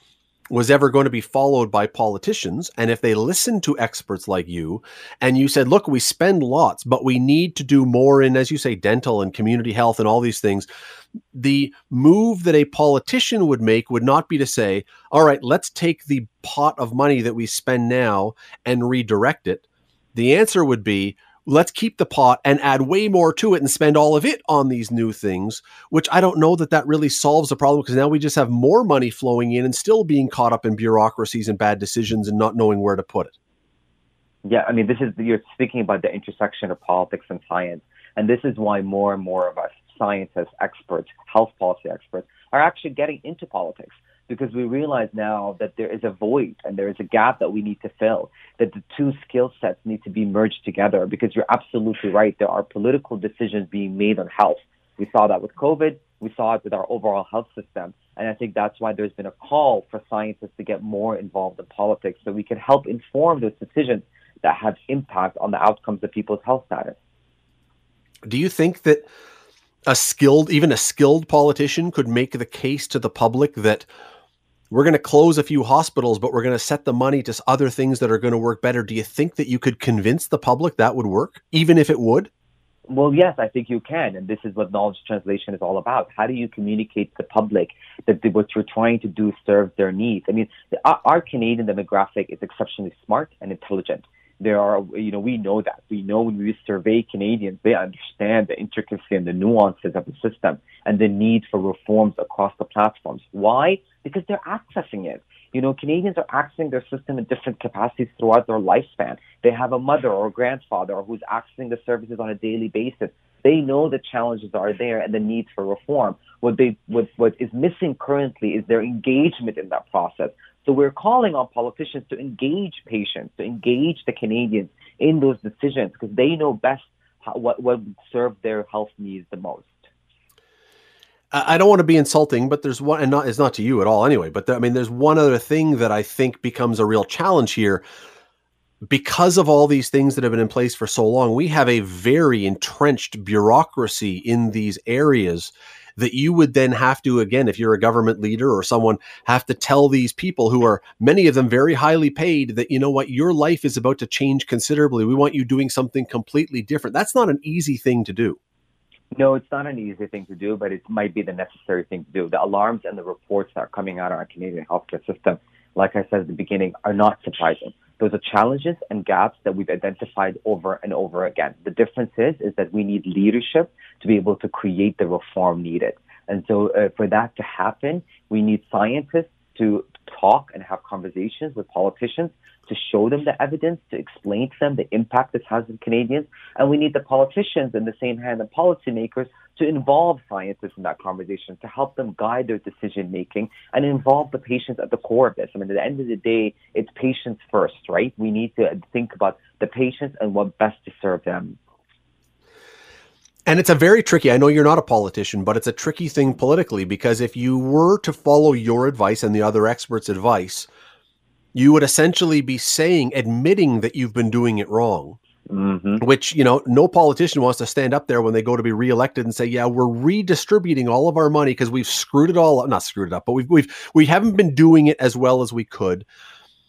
was ever going to be followed by politicians, and if they listened to experts like you, and you said, look, we spend lots, but we need to do more in, as you say, dental and community health and all these things, the move that a politician would make would not be to say, all right, let's take the pot of money that we spend now and redirect it. The answer would be, let's keep the pot and add way more to it and spend all of it on these new things which i don't know that that really solves the problem because now we just have more money flowing in and still being caught up in bureaucracies and bad decisions and not knowing where to put it. Yeah i mean this is you're speaking about the intersection of politics and science and this is why more and more of us scientists experts health policy experts are actually getting into politics because we realize now that there is a void and there is a gap that we need to fill, that the two skill sets need to be merged together because you're absolutely right. There are political decisions being made on health. We saw that with COVID. We saw it with our overall health system. And I think that's why there's been a call for scientists to get more involved in politics so we can help inform those decisions that have impact on the outcomes of people's health status. Do you think that a skilled, even a skilled politician could make the case to the public that we're going to close a few hospitals, but we're going to set the money to other things that are going to work better. Do you think that you could convince the public that would work, even if it would? Well, yes, I think you can. And this is what knowledge translation is all about. How do you communicate to the public that what you're trying to do serves their needs? I mean, our, Canadian demographic is exceptionally smart and intelligent there are, you know, we know that. We know when we survey Canadians, they understand the intricacy and the nuances of the system and the need for reforms across the platforms. Why? Because they're accessing it. You know, Canadians are accessing their system in different capacities throughout their lifespan. They have a mother or a grandfather who's accessing the services on a daily basis. They know the challenges are there and the needs for reform. What they what what is missing currently is their engagement in that process. So we're calling on politicians to engage patients, to engage the Canadians in those decisions because they know best how, what what would serve their health needs the most. I don't want to be insulting, but there's one, and not it's not to you at all anyway. But I mean, there's one other thing that I think becomes a real challenge here because of all these things that have been in place for so long. We have a very entrenched bureaucracy in these areas that you would then have to, again, if you're a government leader or someone, have to tell these people who are many of them very highly paid that, you know what, your life is about to change considerably. We want you doing something completely different. That's not an easy thing to do. No, it's not an easy thing to do, but it might be the necessary thing to do. The alarms and the reports that are coming out of our Canadian healthcare system, like I said at the beginning, are not surprising. Those are challenges and gaps that we've identified over and over again. The difference is, is that we need leadership to be able to create the reform needed. And so uh, for that to happen, we need scientists to talk and have conversations with politicians to show them the evidence, to explain to them the impact this has on Canadians. And we need the politicians in the same hand, the policymakers, to involve scientists in that conversation, to help them guide their decision making and involve the patients at the core of this. I mean, at the end of the day, it's patients first, right? We need to think about the patients and what best to serve them. And it's a very tricky, I know you're not a politician, but it's a tricky thing politically because if you were to follow your advice and the other experts' advice, you would essentially be saying, admitting that you've been doing it wrong. Mm-hmm. Which, you know, no politician wants to stand up there when they go to be reelected and say, yeah, we're redistributing all of our money because we've screwed it all up. Not screwed it up, but we've, we've, we haven't been doing it as well as we could.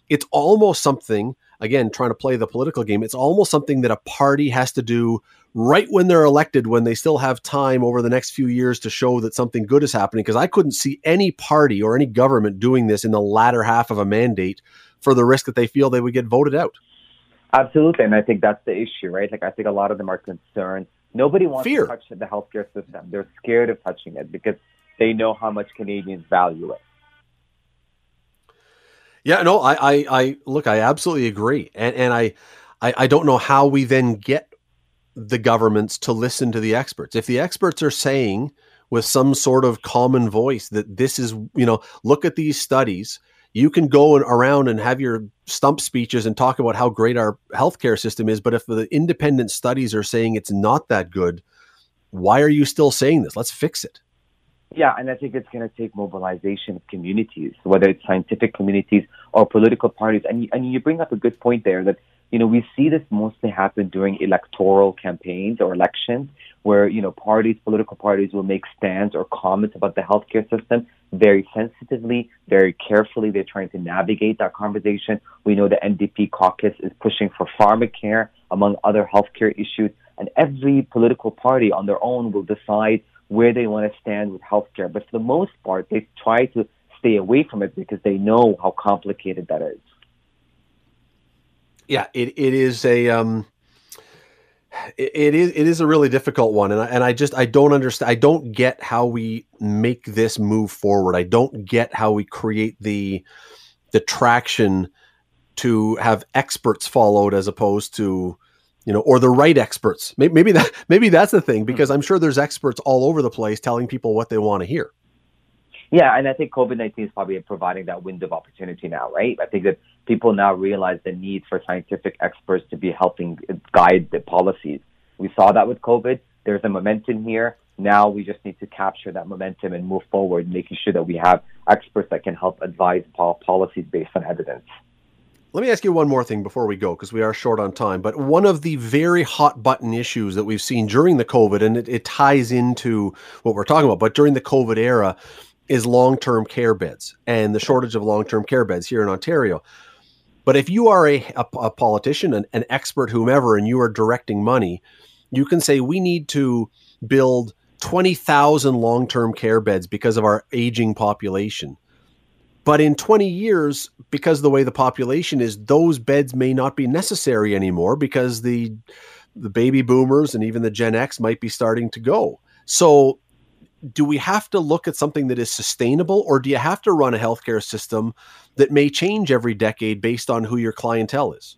It's almost something, again, trying to play the political game, it's almost something that a party has to do right when they're elected, when they still have time over the next few years to show that something good is happening. Because I couldn't see any party or any government doing this in the latter half of a mandate for the risk that they feel they would get voted out. Absolutely. And I think that's the issue, right? Like, I think a lot of them are concerned. Nobody wants Fear. to touch the healthcare system. They're scared of touching it because they know how much Canadians value it. Yeah, no, I, I, I look, I absolutely agree. And, and I, I, I don't know how we then get the governments to listen to the experts. If the experts are saying with some sort of common voice that this is, you know, look at these studies, you can go around and have your stump speeches and talk about how great our healthcare system is. But if the independent studies are saying it's not that good, why are you still saying this? Let's fix it. Yeah, and I think it's going to take mobilization of communities, whether it's scientific communities or political parties. And, and you bring up a good point there that you know, we see this mostly happen during electoral campaigns or elections where, you know, parties, political parties will make stands or comments about the healthcare system very sensitively, very carefully. They're trying to navigate that conversation. We know the NDP caucus is pushing for pharmacare, among other healthcare issues. And every political party on their own will decide where they want to stand with healthcare. But for the most part, they try to stay away from it because they know how complicated that is yeah, it, it is a um, It, it is it is a really difficult one, and I, and I just I don't understand. I don't get how we make this move forward. I don't get how we create the the traction to have experts followed as opposed to you know or the right experts maybe, maybe that *laughs* maybe that's the thing because i'm sure there's experts all over the place telling people what they want to hear yeah and i think covid-19 is probably providing that window of opportunity now right i think that people now realize the need for scientific experts to be helping guide the policies we saw that with covid there's a momentum here now we just need to capture that momentum and move forward making sure that we have experts that can help advise policies based on evidence let me ask you one more thing before we go, because we are short on time. But one of the very hot button issues that we've seen during the COVID, and it, it ties into what we're talking about, but during the COVID era, is long term care beds and the shortage of long term care beds here in Ontario. But if you are a, a, a politician, an, an expert, whomever, and you are directing money, you can say we need to build 20,000 long term care beds because of our aging population. But in 20 years, because of the way the population is, those beds may not be necessary anymore because the the baby boomers and even the Gen X might be starting to go. So do we have to look at something that is sustainable or do you have to run a healthcare system that may change every decade based on who your clientele is?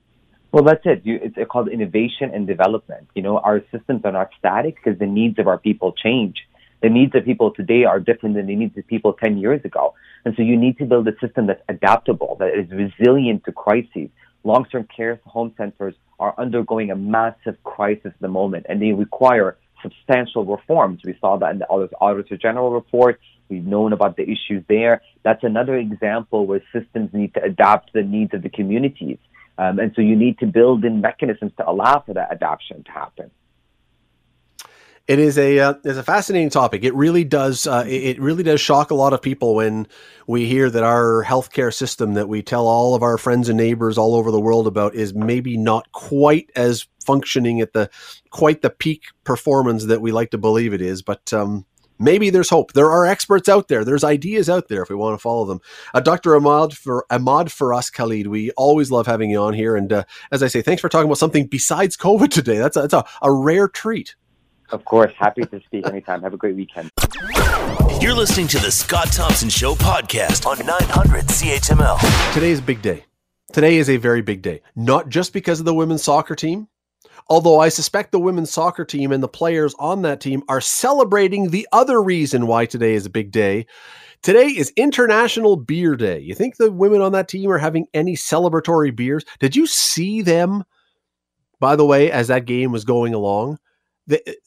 Well, that's it. You, it's called innovation and development. You know, our systems are not static because the needs of our people change. The needs of people today are different than the needs of people 10 years ago. And so you need to build a system that's adaptable, that is resilient to crises. Long-term care home centers are undergoing a massive crisis at the moment, and they require substantial reforms. We saw that in the Auditor General report. We've known about the issues there. That's another example where systems need to adapt to the needs of the communities. Um, and so you need to build in mechanisms to allow for that adoption to happen. It is a uh, a fascinating topic. It really does uh, it really does shock a lot of people when we hear that our healthcare system that we tell all of our friends and neighbors all over the world about is maybe not quite as functioning at the quite the peak performance that we like to believe it is. But um, maybe there's hope. There are experts out there. There's ideas out there if we want to follow them. Uh, Dr. Ahmad for Ahmad Faraz Khalid, we always love having you on here. And uh, as I say, thanks for talking about something besides COVID today. That's a, that's a, a rare treat. Of course. Happy to speak anytime. Have a great weekend. You're listening to the Scott Thompson Show podcast on 900 CHML. Today is a big day. Today is a very big day. Not just because of the women's soccer team, although I suspect the women's soccer team and the players on that team are celebrating the other reason why today is a big day. Today is International Beer Day. You think the women on that team are having any celebratory beers? Did you see them, by the way, as that game was going along? The,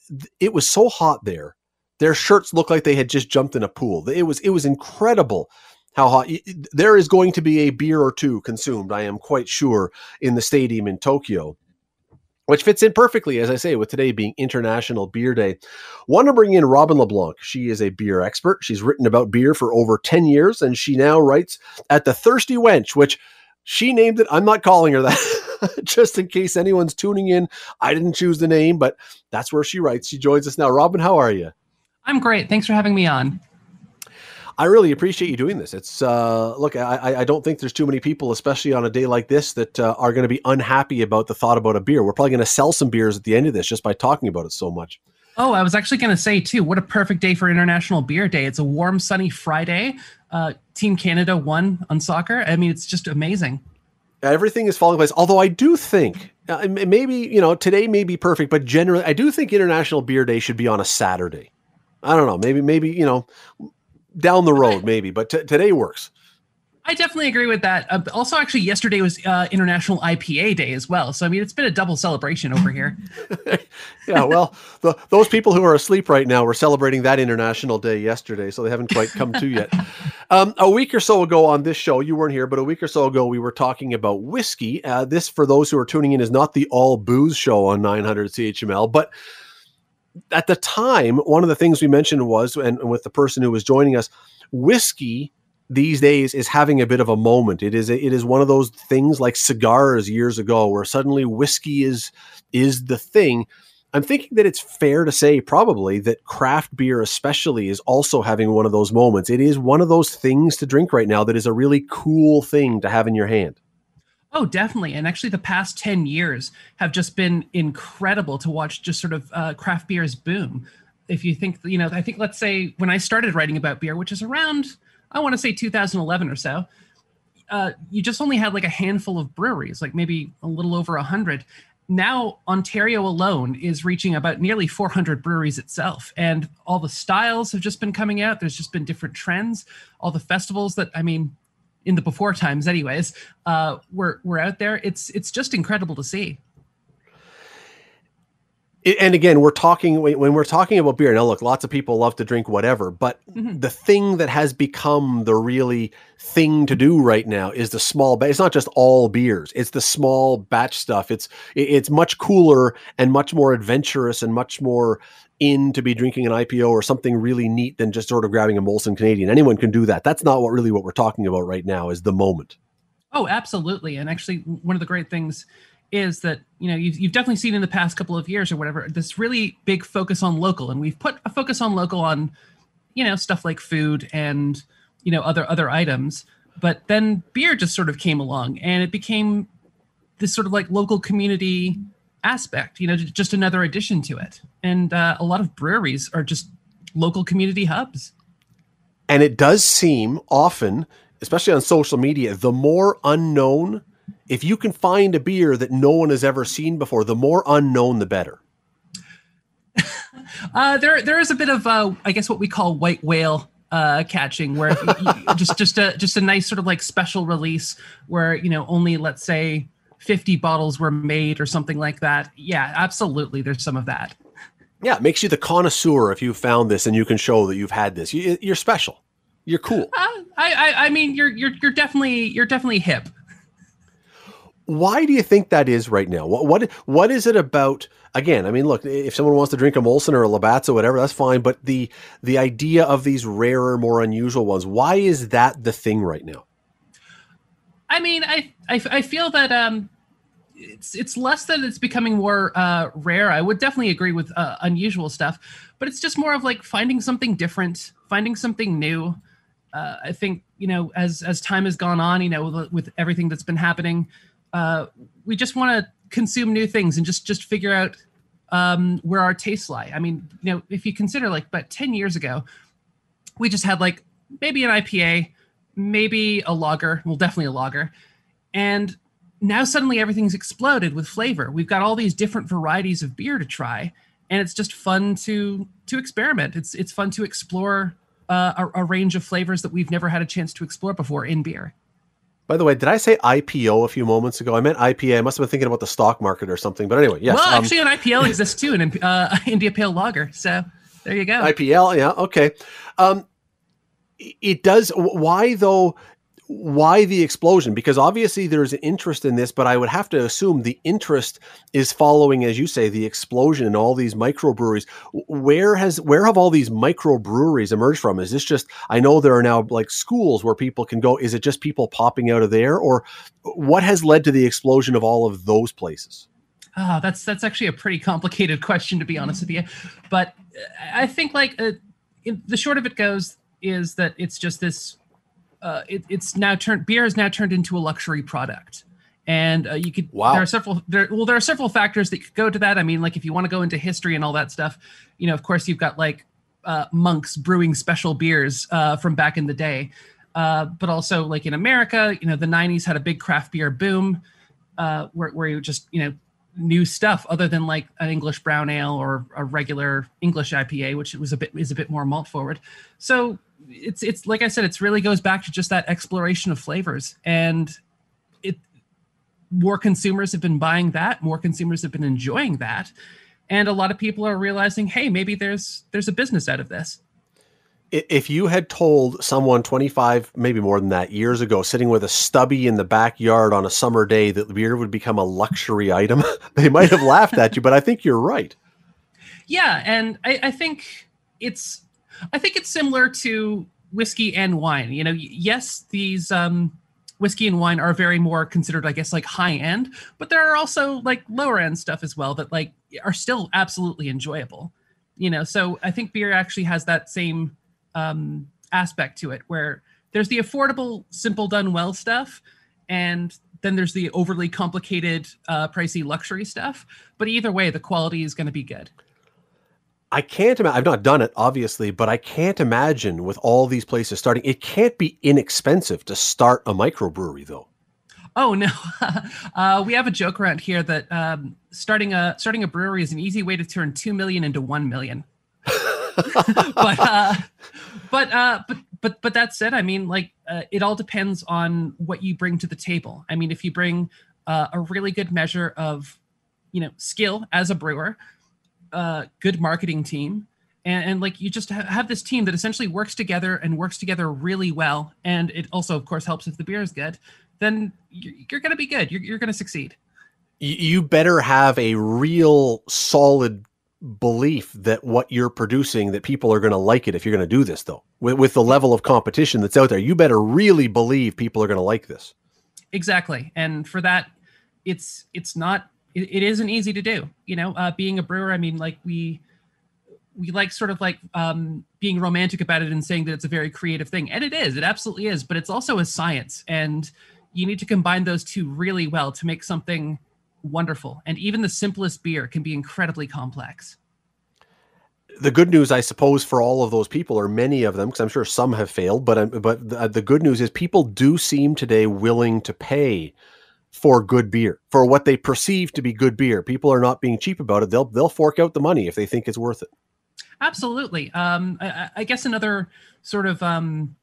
it was so hot there. Their shirts looked like they had just jumped in a pool. It was it was incredible how hot. There is going to be a beer or two consumed, I am quite sure, in the stadium in Tokyo which fits in perfectly, as I say, with today being International Beer Day. Want to bring in Robin LeBlanc. She is a beer expert. She's written about beer for over 10 years, and she now writes at The Thirsty Wench, which she named it. I'm not calling her that. *laughs* just in case anyone's tuning in. I didn't choose the name, but that's where she writes. She joins us now. Robin, how are you? I'm great. Thanks for having me on. I really appreciate you doing this. It's uh, look, I, I don't think there's too many people, especially on a day like this, that uh, are going to be unhappy about the thought about a beer. We're probably going to sell some beers at the end of this just by talking about it so much. Oh, I was actually going to say too. What a perfect day for International Beer Day! It's a warm, sunny Friday. Uh, Team Canada won on soccer. I mean, it's just amazing everything is falling in place. Although I do think uh, maybe you know today may be perfect, but generally I do think International Beer Day should be on a Saturday. I don't know. Maybe maybe you know down the road maybe, but t- today works. I definitely agree with that. Uh, also, actually, yesterday was uh, International IPA Day as well. So, I mean, it's been a double celebration over here. *laughs* yeah, well, the, those people who are asleep right now were celebrating that International Day yesterday, so they haven't quite come to yet. *laughs* Um, a week or so ago on this show, you weren't here, but a week or so ago, we were talking about whiskey. Uh, this, for those who are tuning in, is not the all booze show on 900 CHML, but at the time, one of the things we mentioned was, and, and with the person who was joining us, whiskey these days is having a bit of a moment. It is it is one of those things like cigars years ago, where suddenly whiskey is is the thing. I'm thinking that it's fair to say probably that craft beer, especially, is also having one of those moments. It is one of those things to drink right now that is a really cool thing to have in your hand. Oh, definitely. And actually, the past 10 years have just been incredible to watch just sort of uh, craft beers boom. If you think, you know, I think, let's say when I started writing about beer, which is around, I want to say 2011 or so, uh, you just only had like a handful of breweries, like maybe a little over 100. Now, Ontario alone is reaching about nearly 400 breweries itself. And all the styles have just been coming out. There's just been different trends. All the festivals that, I mean, in the before times anyways uh we're we're out there it's it's just incredible to see and again we're talking when we're talking about beer now look lots of people love to drink whatever but mm-hmm. the thing that has become the really thing to do right now is the small it's not just all beers it's the small batch stuff it's it's much cooler and much more adventurous and much more in to be drinking an IPO or something really neat than just sort of grabbing a Molson Canadian. Anyone can do that. That's not what really what we're talking about right now is the moment. Oh, absolutely. And actually one of the great things is that, you know, you've, you've definitely seen in the past couple of years or whatever, this really big focus on local. And we've put a focus on local on, you know, stuff like food and, you know, other, other items. But then beer just sort of came along and it became this sort of like local community aspect, you know, just another addition to it. And uh, a lot of breweries are just local community hubs. And it does seem often, especially on social media, the more unknown, if you can find a beer that no one has ever seen before, the more unknown, the better. *laughs* uh, there, there is a bit of, uh, I guess, what we call white whale uh, catching, where you, you, *laughs* just, just a, just a nice sort of like special release, where you know only, let's say, 50 bottles were made or something like that. Yeah, absolutely. There's some of that. Yeah, it makes you the connoisseur if you found this and you can show that you've had this. You, are special. You're cool. Uh, I, I, I mean, you're, you're, you're definitely, you're definitely hip. Why do you think that is right now? What, what, what is it about? Again, I mean, look, if someone wants to drink a Molson or a Labatt's or whatever, that's fine. But the, the idea of these rarer, more unusual ones, why is that the thing right now? I mean, I, I, I feel that um, it's it's less that it's becoming more uh, rare. I would definitely agree with uh, unusual stuff, but it's just more of like finding something different, finding something new. Uh, I think you know, as as time has gone on, you know, with, with everything that's been happening, uh, we just want to consume new things and just just figure out um, where our tastes lie. I mean, you know, if you consider like, but ten years ago, we just had like maybe an IPA maybe a lager, well, definitely a lager. And now suddenly everything's exploded with flavor. We've got all these different varieties of beer to try, and it's just fun to to experiment. It's it's fun to explore uh, a, a range of flavors that we've never had a chance to explore before in beer. By the way, did I say IPO a few moments ago? I meant IPA. I must have been thinking about the stock market or something. But anyway, yes. Well, um, actually, an IPL exists too, an uh, *laughs* India Pale Lager. So there you go. IPL, yeah, okay. Um, it does. Why though? Why the explosion? Because obviously there's an interest in this, but I would have to assume the interest is following, as you say, the explosion in all these microbreweries. Where has where have all these microbreweries emerged from? Is this just? I know there are now like schools where people can go. Is it just people popping out of there, or what has led to the explosion of all of those places? Oh, that's that's actually a pretty complicated question to be honest with you, but I think like uh, the short of it goes is that it's just this uh, it, it's now turned beer has now turned into a luxury product and uh, you could wow. there are several there well there are several factors that could go to that i mean like if you want to go into history and all that stuff you know of course you've got like uh, monks brewing special beers uh, from back in the day uh, but also like in america you know the 90s had a big craft beer boom uh, where, where you just you know new stuff other than like an English brown ale or a regular English IPA, which was a bit is a bit more malt forward. So it's it's like I said, it's really goes back to just that exploration of flavors, and it more consumers have been buying that, more consumers have been enjoying that, and a lot of people are realizing, hey, maybe there's there's a business out of this. If you had told someone 25 maybe more than that years ago sitting with a stubby in the backyard on a summer day that beer would become a luxury item *laughs* they might have laughed at you but i think you're right. Yeah and I, I, think it's i think it's similar to whiskey and wine you know yes these um whiskey and wine are very more considered i guess like high end but there are also like lower end stuff as well that like are still absolutely enjoyable you know so i think beer actually has that same um, aspect to it where there's the affordable, simple, done well stuff, and then there's the overly complicated, uh, pricey luxury stuff. But either way, the quality is going to be good. I can't imagine. I've not done it, obviously, but I can't imagine with all these places starting. It can't be inexpensive to start a microbrewery, though. Oh no, *laughs* uh, we have a joke around here that um, starting a starting a brewery is an easy way to turn two million into one million. *laughs* but uh, but uh, but but but that said, I mean, like uh, it all depends on what you bring to the table. I mean, if you bring uh, a really good measure of you know skill as a brewer, uh, good marketing team, and, and like you just ha- have this team that essentially works together and works together really well, and it also, of course, helps if the beer is good. Then you're, you're going to be good. You're, you're going to succeed. You better have a real solid belief that what you're producing that people are going to like it if you're going to do this though with, with the level of competition that's out there you better really believe people are going to like this exactly and for that it's it's not it, it isn't easy to do you know uh, being a brewer i mean like we we like sort of like um, being romantic about it and saying that it's a very creative thing and it is it absolutely is but it's also a science and you need to combine those two really well to make something wonderful. And even the simplest beer can be incredibly complex. The good news, I suppose, for all of those people, or many of them, because I'm sure some have failed, but um, but the, the good news is people do seem today willing to pay for good beer, for what they perceive to be good beer. People are not being cheap about it. They'll they'll fork out the money if they think it's worth it. Absolutely. Um, I, I, guess another sort of um,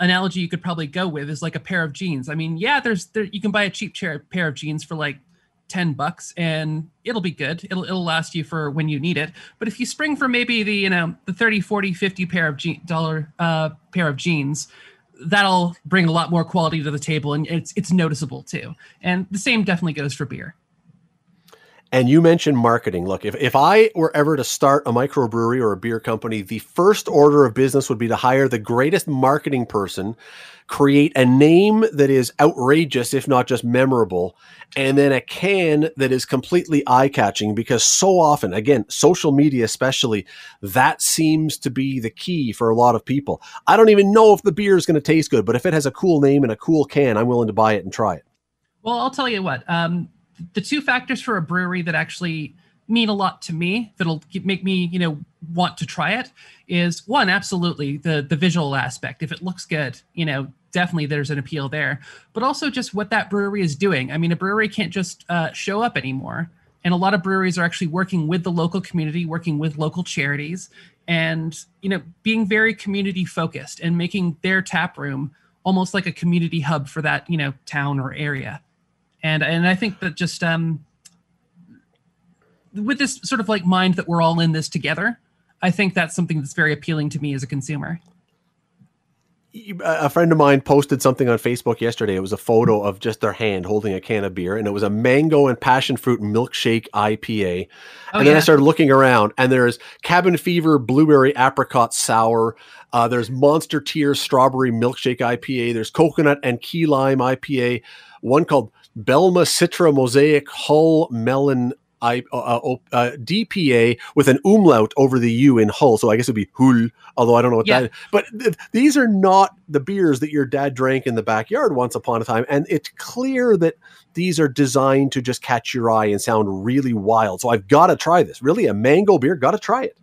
analogy you could probably go with is like a pair of jeans. I mean, yeah, there's there you can buy a cheap pair of jeans for like 10 bucks and it'll be good it'll it'll last you for when you need it but if you spring for maybe the you know the 30 40 50 pair of je- dollar uh pair of jeans that'll bring a lot more quality to the table and it's it's noticeable too. And the same definitely goes for beer and you mentioned marketing. Look, if, if I were ever to start a microbrewery or a beer company, the first order of business would be to hire the greatest marketing person, create a name that is outrageous, if not just memorable, and then a can that is completely eye catching because so often, again, social media especially, that seems to be the key for a lot of people. I don't even know if the beer is going to taste good, but if it has a cool name and a cool can, I'm willing to buy it and try it. Well, I'll tell you what. Um, the two factors for a brewery that actually mean a lot to me that'll make me you know want to try it is one absolutely the the visual aspect. If it looks good you know definitely there's an appeal there. But also just what that brewery is doing. I mean a brewery can't just uh, show up anymore. And a lot of breweries are actually working with the local community working with local charities and you know being very community focused and making their tap room almost like a community hub for that you know town or area and and I think that just um, with this sort of like mind that we're all in this together, I think that's something that's very appealing to me as a consumer. A friend of mine posted something on Facebook yesterday. It was a photo of just their hand holding a can of beer, and it was a mango and passion fruit milkshake IPA. Oh, and then yeah. I started looking around, and there's cabin fever blueberry apricot sour. Uh, there's monster tears strawberry milkshake IPA. There's coconut and key lime IPA. One called Belma Citra Mosaic Hull Melon I, uh, uh, uh DPA with an umlaut over the U in Hull. So I guess it'd be Hull, although I don't know what yeah. that is. But th- these are not the beers that your dad drank in the backyard once upon a time. And it's clear that these are designed to just catch your eye and sound really wild. So I've got to try this. Really, a mango beer, got to try it.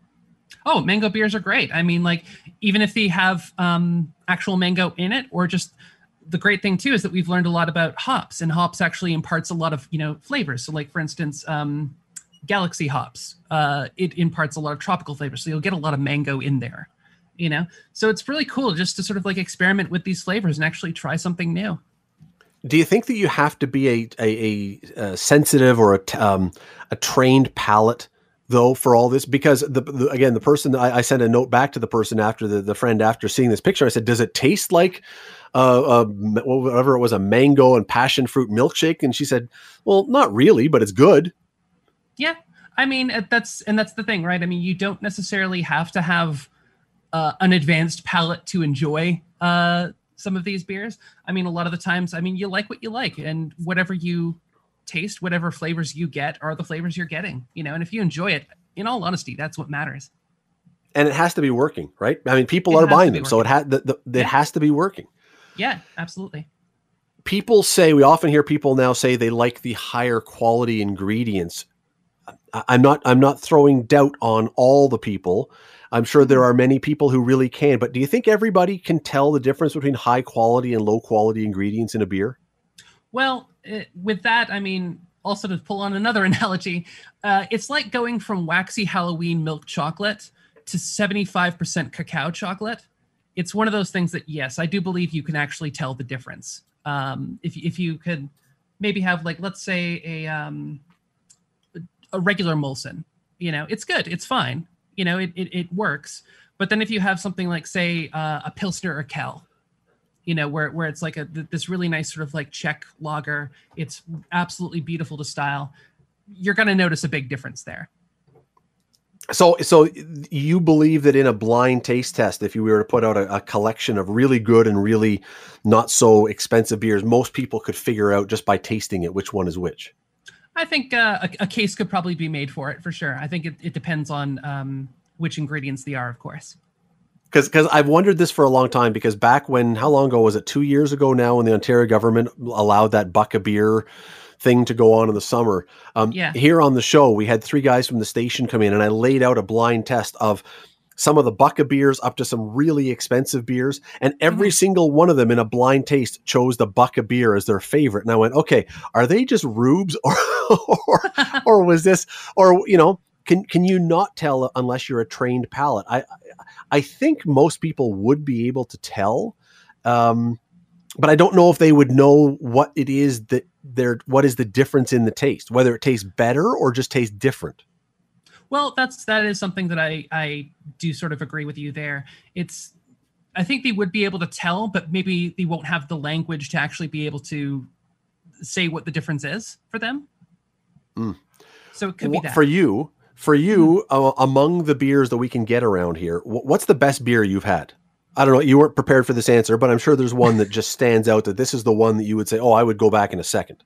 Oh, mango beers are great. I mean, like, even if they have um, actual mango in it or just the great thing too is that we've learned a lot about hops and hops actually imparts a lot of you know flavors. So like for instance um, galaxy hops uh, it imparts a lot of tropical flavors so you'll get a lot of mango in there you know? So it's really cool just to sort of like experiment with these flavors and actually try something new. Do you think that you have to be a a, a sensitive or a um, a trained palate though for all this? Because the, the again the person I, I, sent a note back to the person after the, the friend after seeing this picture. I said does it taste like uh, uh, whatever it was, a mango and passion fruit milkshake? And she said, well, not really, but it's good. Yeah. I mean, that's, and that's the thing, right? I mean, you don't necessarily have to have uh, an advanced palate to enjoy uh, some of these beers. I mean, a lot of the times, I mean, you like what you like, and whatever you taste, whatever flavors you get are the flavors you're getting, you know, and if you enjoy it, in all honesty, that's what matters. And it has to be working, right? I mean, people it are buying them, working. so it has the, the, it yeah. has to be working. Yeah, absolutely. people say we often hear people now say they like the higher quality ingredients. I'm not I'm not throwing doubt on all the people. I'm sure there are many people who really can, but do you think everybody can tell the difference between high quality and low quality ingredients in a beer? Well, it, with that, I mean, also to pull on another *laughs* analogy, uh, it's like going from waxy Halloween milk chocolate to 75% cacao chocolate. It's one of those things that, yes, I do believe you can actually tell the difference. Um, if, if you could maybe have, like, let's say a, um, a regular Molson, you know, it's good, it's fine, you know, it, it, it works. But then if you have something like, say, uh, a Pilsner Urquell, you know, where, where it's like a this really nice sort of like Czech lager, it's absolutely beautiful to style. You're going to notice a big difference there. So, so you believe that in a blind taste test, if you were to put out a, a, collection of really good and really not so expensive beers, most people could figure out just by tasting it which one is which. I think uh, a, a, case could probably be made for it for sure. I think it, it depends on um, which ingredients they are, of course. Because because I've wondered this for a long time. Because back when how long ago was it? Two years ago now, when the Ontario government allowed that buck a beer thing to go on in the summer. Um, yeah. Here on the show, we had three guys from the station come in, and I laid out a blind test of some of the Bucka beers up to some really expensive beers, and every mm-hmm. single one of them in a blind taste chose the Bucka beer as their favorite. And I went, okay, are they just rubes, *laughs* or or, *laughs* or was this, or you know, can can you not tell unless you're a trained palate? I I think most people would be able to tell. Um, but I don't know if they would know what it is that they're what is the difference in the taste, whether it tastes better or just tastes different. Well, that's that is something that I I do sort of agree with you there. It's I think they would be able to tell, but maybe they won't have the language to actually be able to say what the difference is for them. Mm. So it could be that. For you, for you, mm. uh, among the beers that we can get around here, what's the best beer you've had? I don't know. You weren't prepared for this answer, but I'm sure there's one that just stands out that this is the one that you would say, "Oh, I would go back in a second.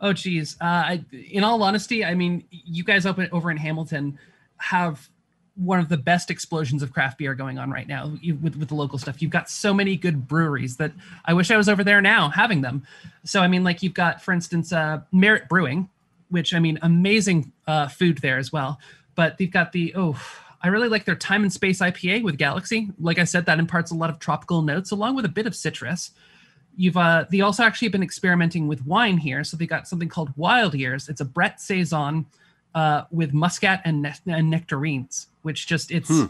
Oh, geez. Uh, I, in all honesty, I mean, you guys open over in Hamilton have one of the best explosions of craft beer going on right now you, with with the local stuff. You've got so many good breweries that I wish I was over there now having them. So I mean, like you've got, for instance, uh, Merit Brewing, which I mean, amazing uh, food there as well. But they've got the oh I really like their Time and Space IPA with Galaxy. Like I said, that imparts a lot of tropical notes along with a bit of citrus. You've uh, they also actually been experimenting with wine here, so they got something called Wild Years. It's a Brett saison uh, with muscat and, ne- and, nectarines, which just it's hmm.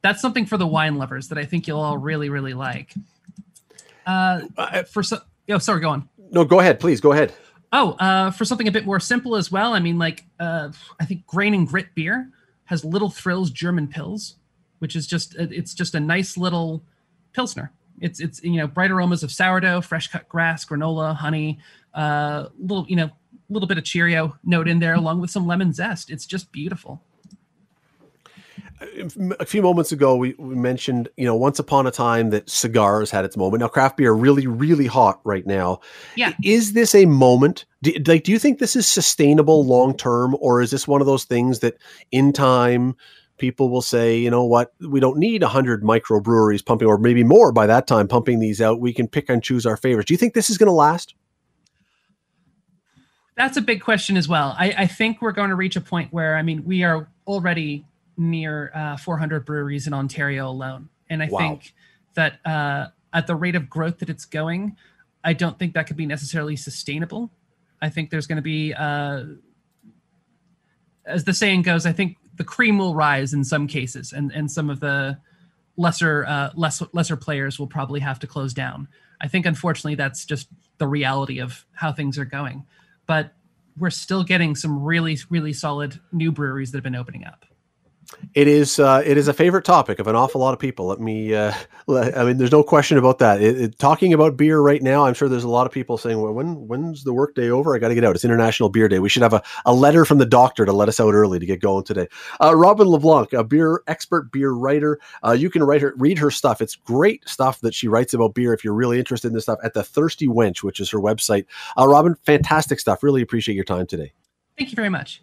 that's something for the wine lovers that I think you'll all really really like. Uh, for so, oh, sorry, go on. No, go ahead, please. Go ahead. Oh, uh, for something a bit more simple as well. I mean, like uh, I think Grain and Grit beer has Little Thrills German Pils, which is just it's just a nice little pilsner. It's it's you know bright aromas of sourdough, fresh cut grass, granola, honey, uh, little you know little bit of Cheerio note in there along with some lemon zest. It's just beautiful a few moments ago we, we, mentioned you know once upon a time that cigars had its moment. Now craft beer really really hot right now. Yeah. Is this a moment? Do, like do you think this is sustainable long term or is this one of those things that in time people will say you know what? We don't need 100 microbreweries pumping or maybe more by that time pumping these out. We can pick and choose our favorites. Do you think this is going to last? That's a big question as well. I, I think we're going to reach a point where i mean we are already near uh, 400 breweries in Ontario alone. And I wow. think that uh, at the rate of growth that it's going, I don't think that could be necessarily sustainable. I think there's going to be, uh, as the saying goes, I think the cream will rise in some cases, and and some of the lesser uh, less lesser players will probably have to close down. I think unfortunately that's just the reality of how things are going. But we're still getting some really really solid new breweries that have been opening up. It is uh, it is a favorite topic of an awful lot of people. Let me. Uh, *laughs* I mean, there's no question about that. It, it, talking about beer right now, I'm sure there's a lot of people saying, "Well, when when's the workday over? I got to get out. It's International Beer Day. We should have a, a letter from the doctor to let us out early to get going today." Uh, Robin LeBlanc, a beer expert, beer writer. Uh, you can write her read her stuff. It's great stuff that she writes about beer. If you're really interested in this stuff, at the Thirsty Wench, which is her website. Uh, Robin, fantastic stuff. Really appreciate your time today. Thank you very much.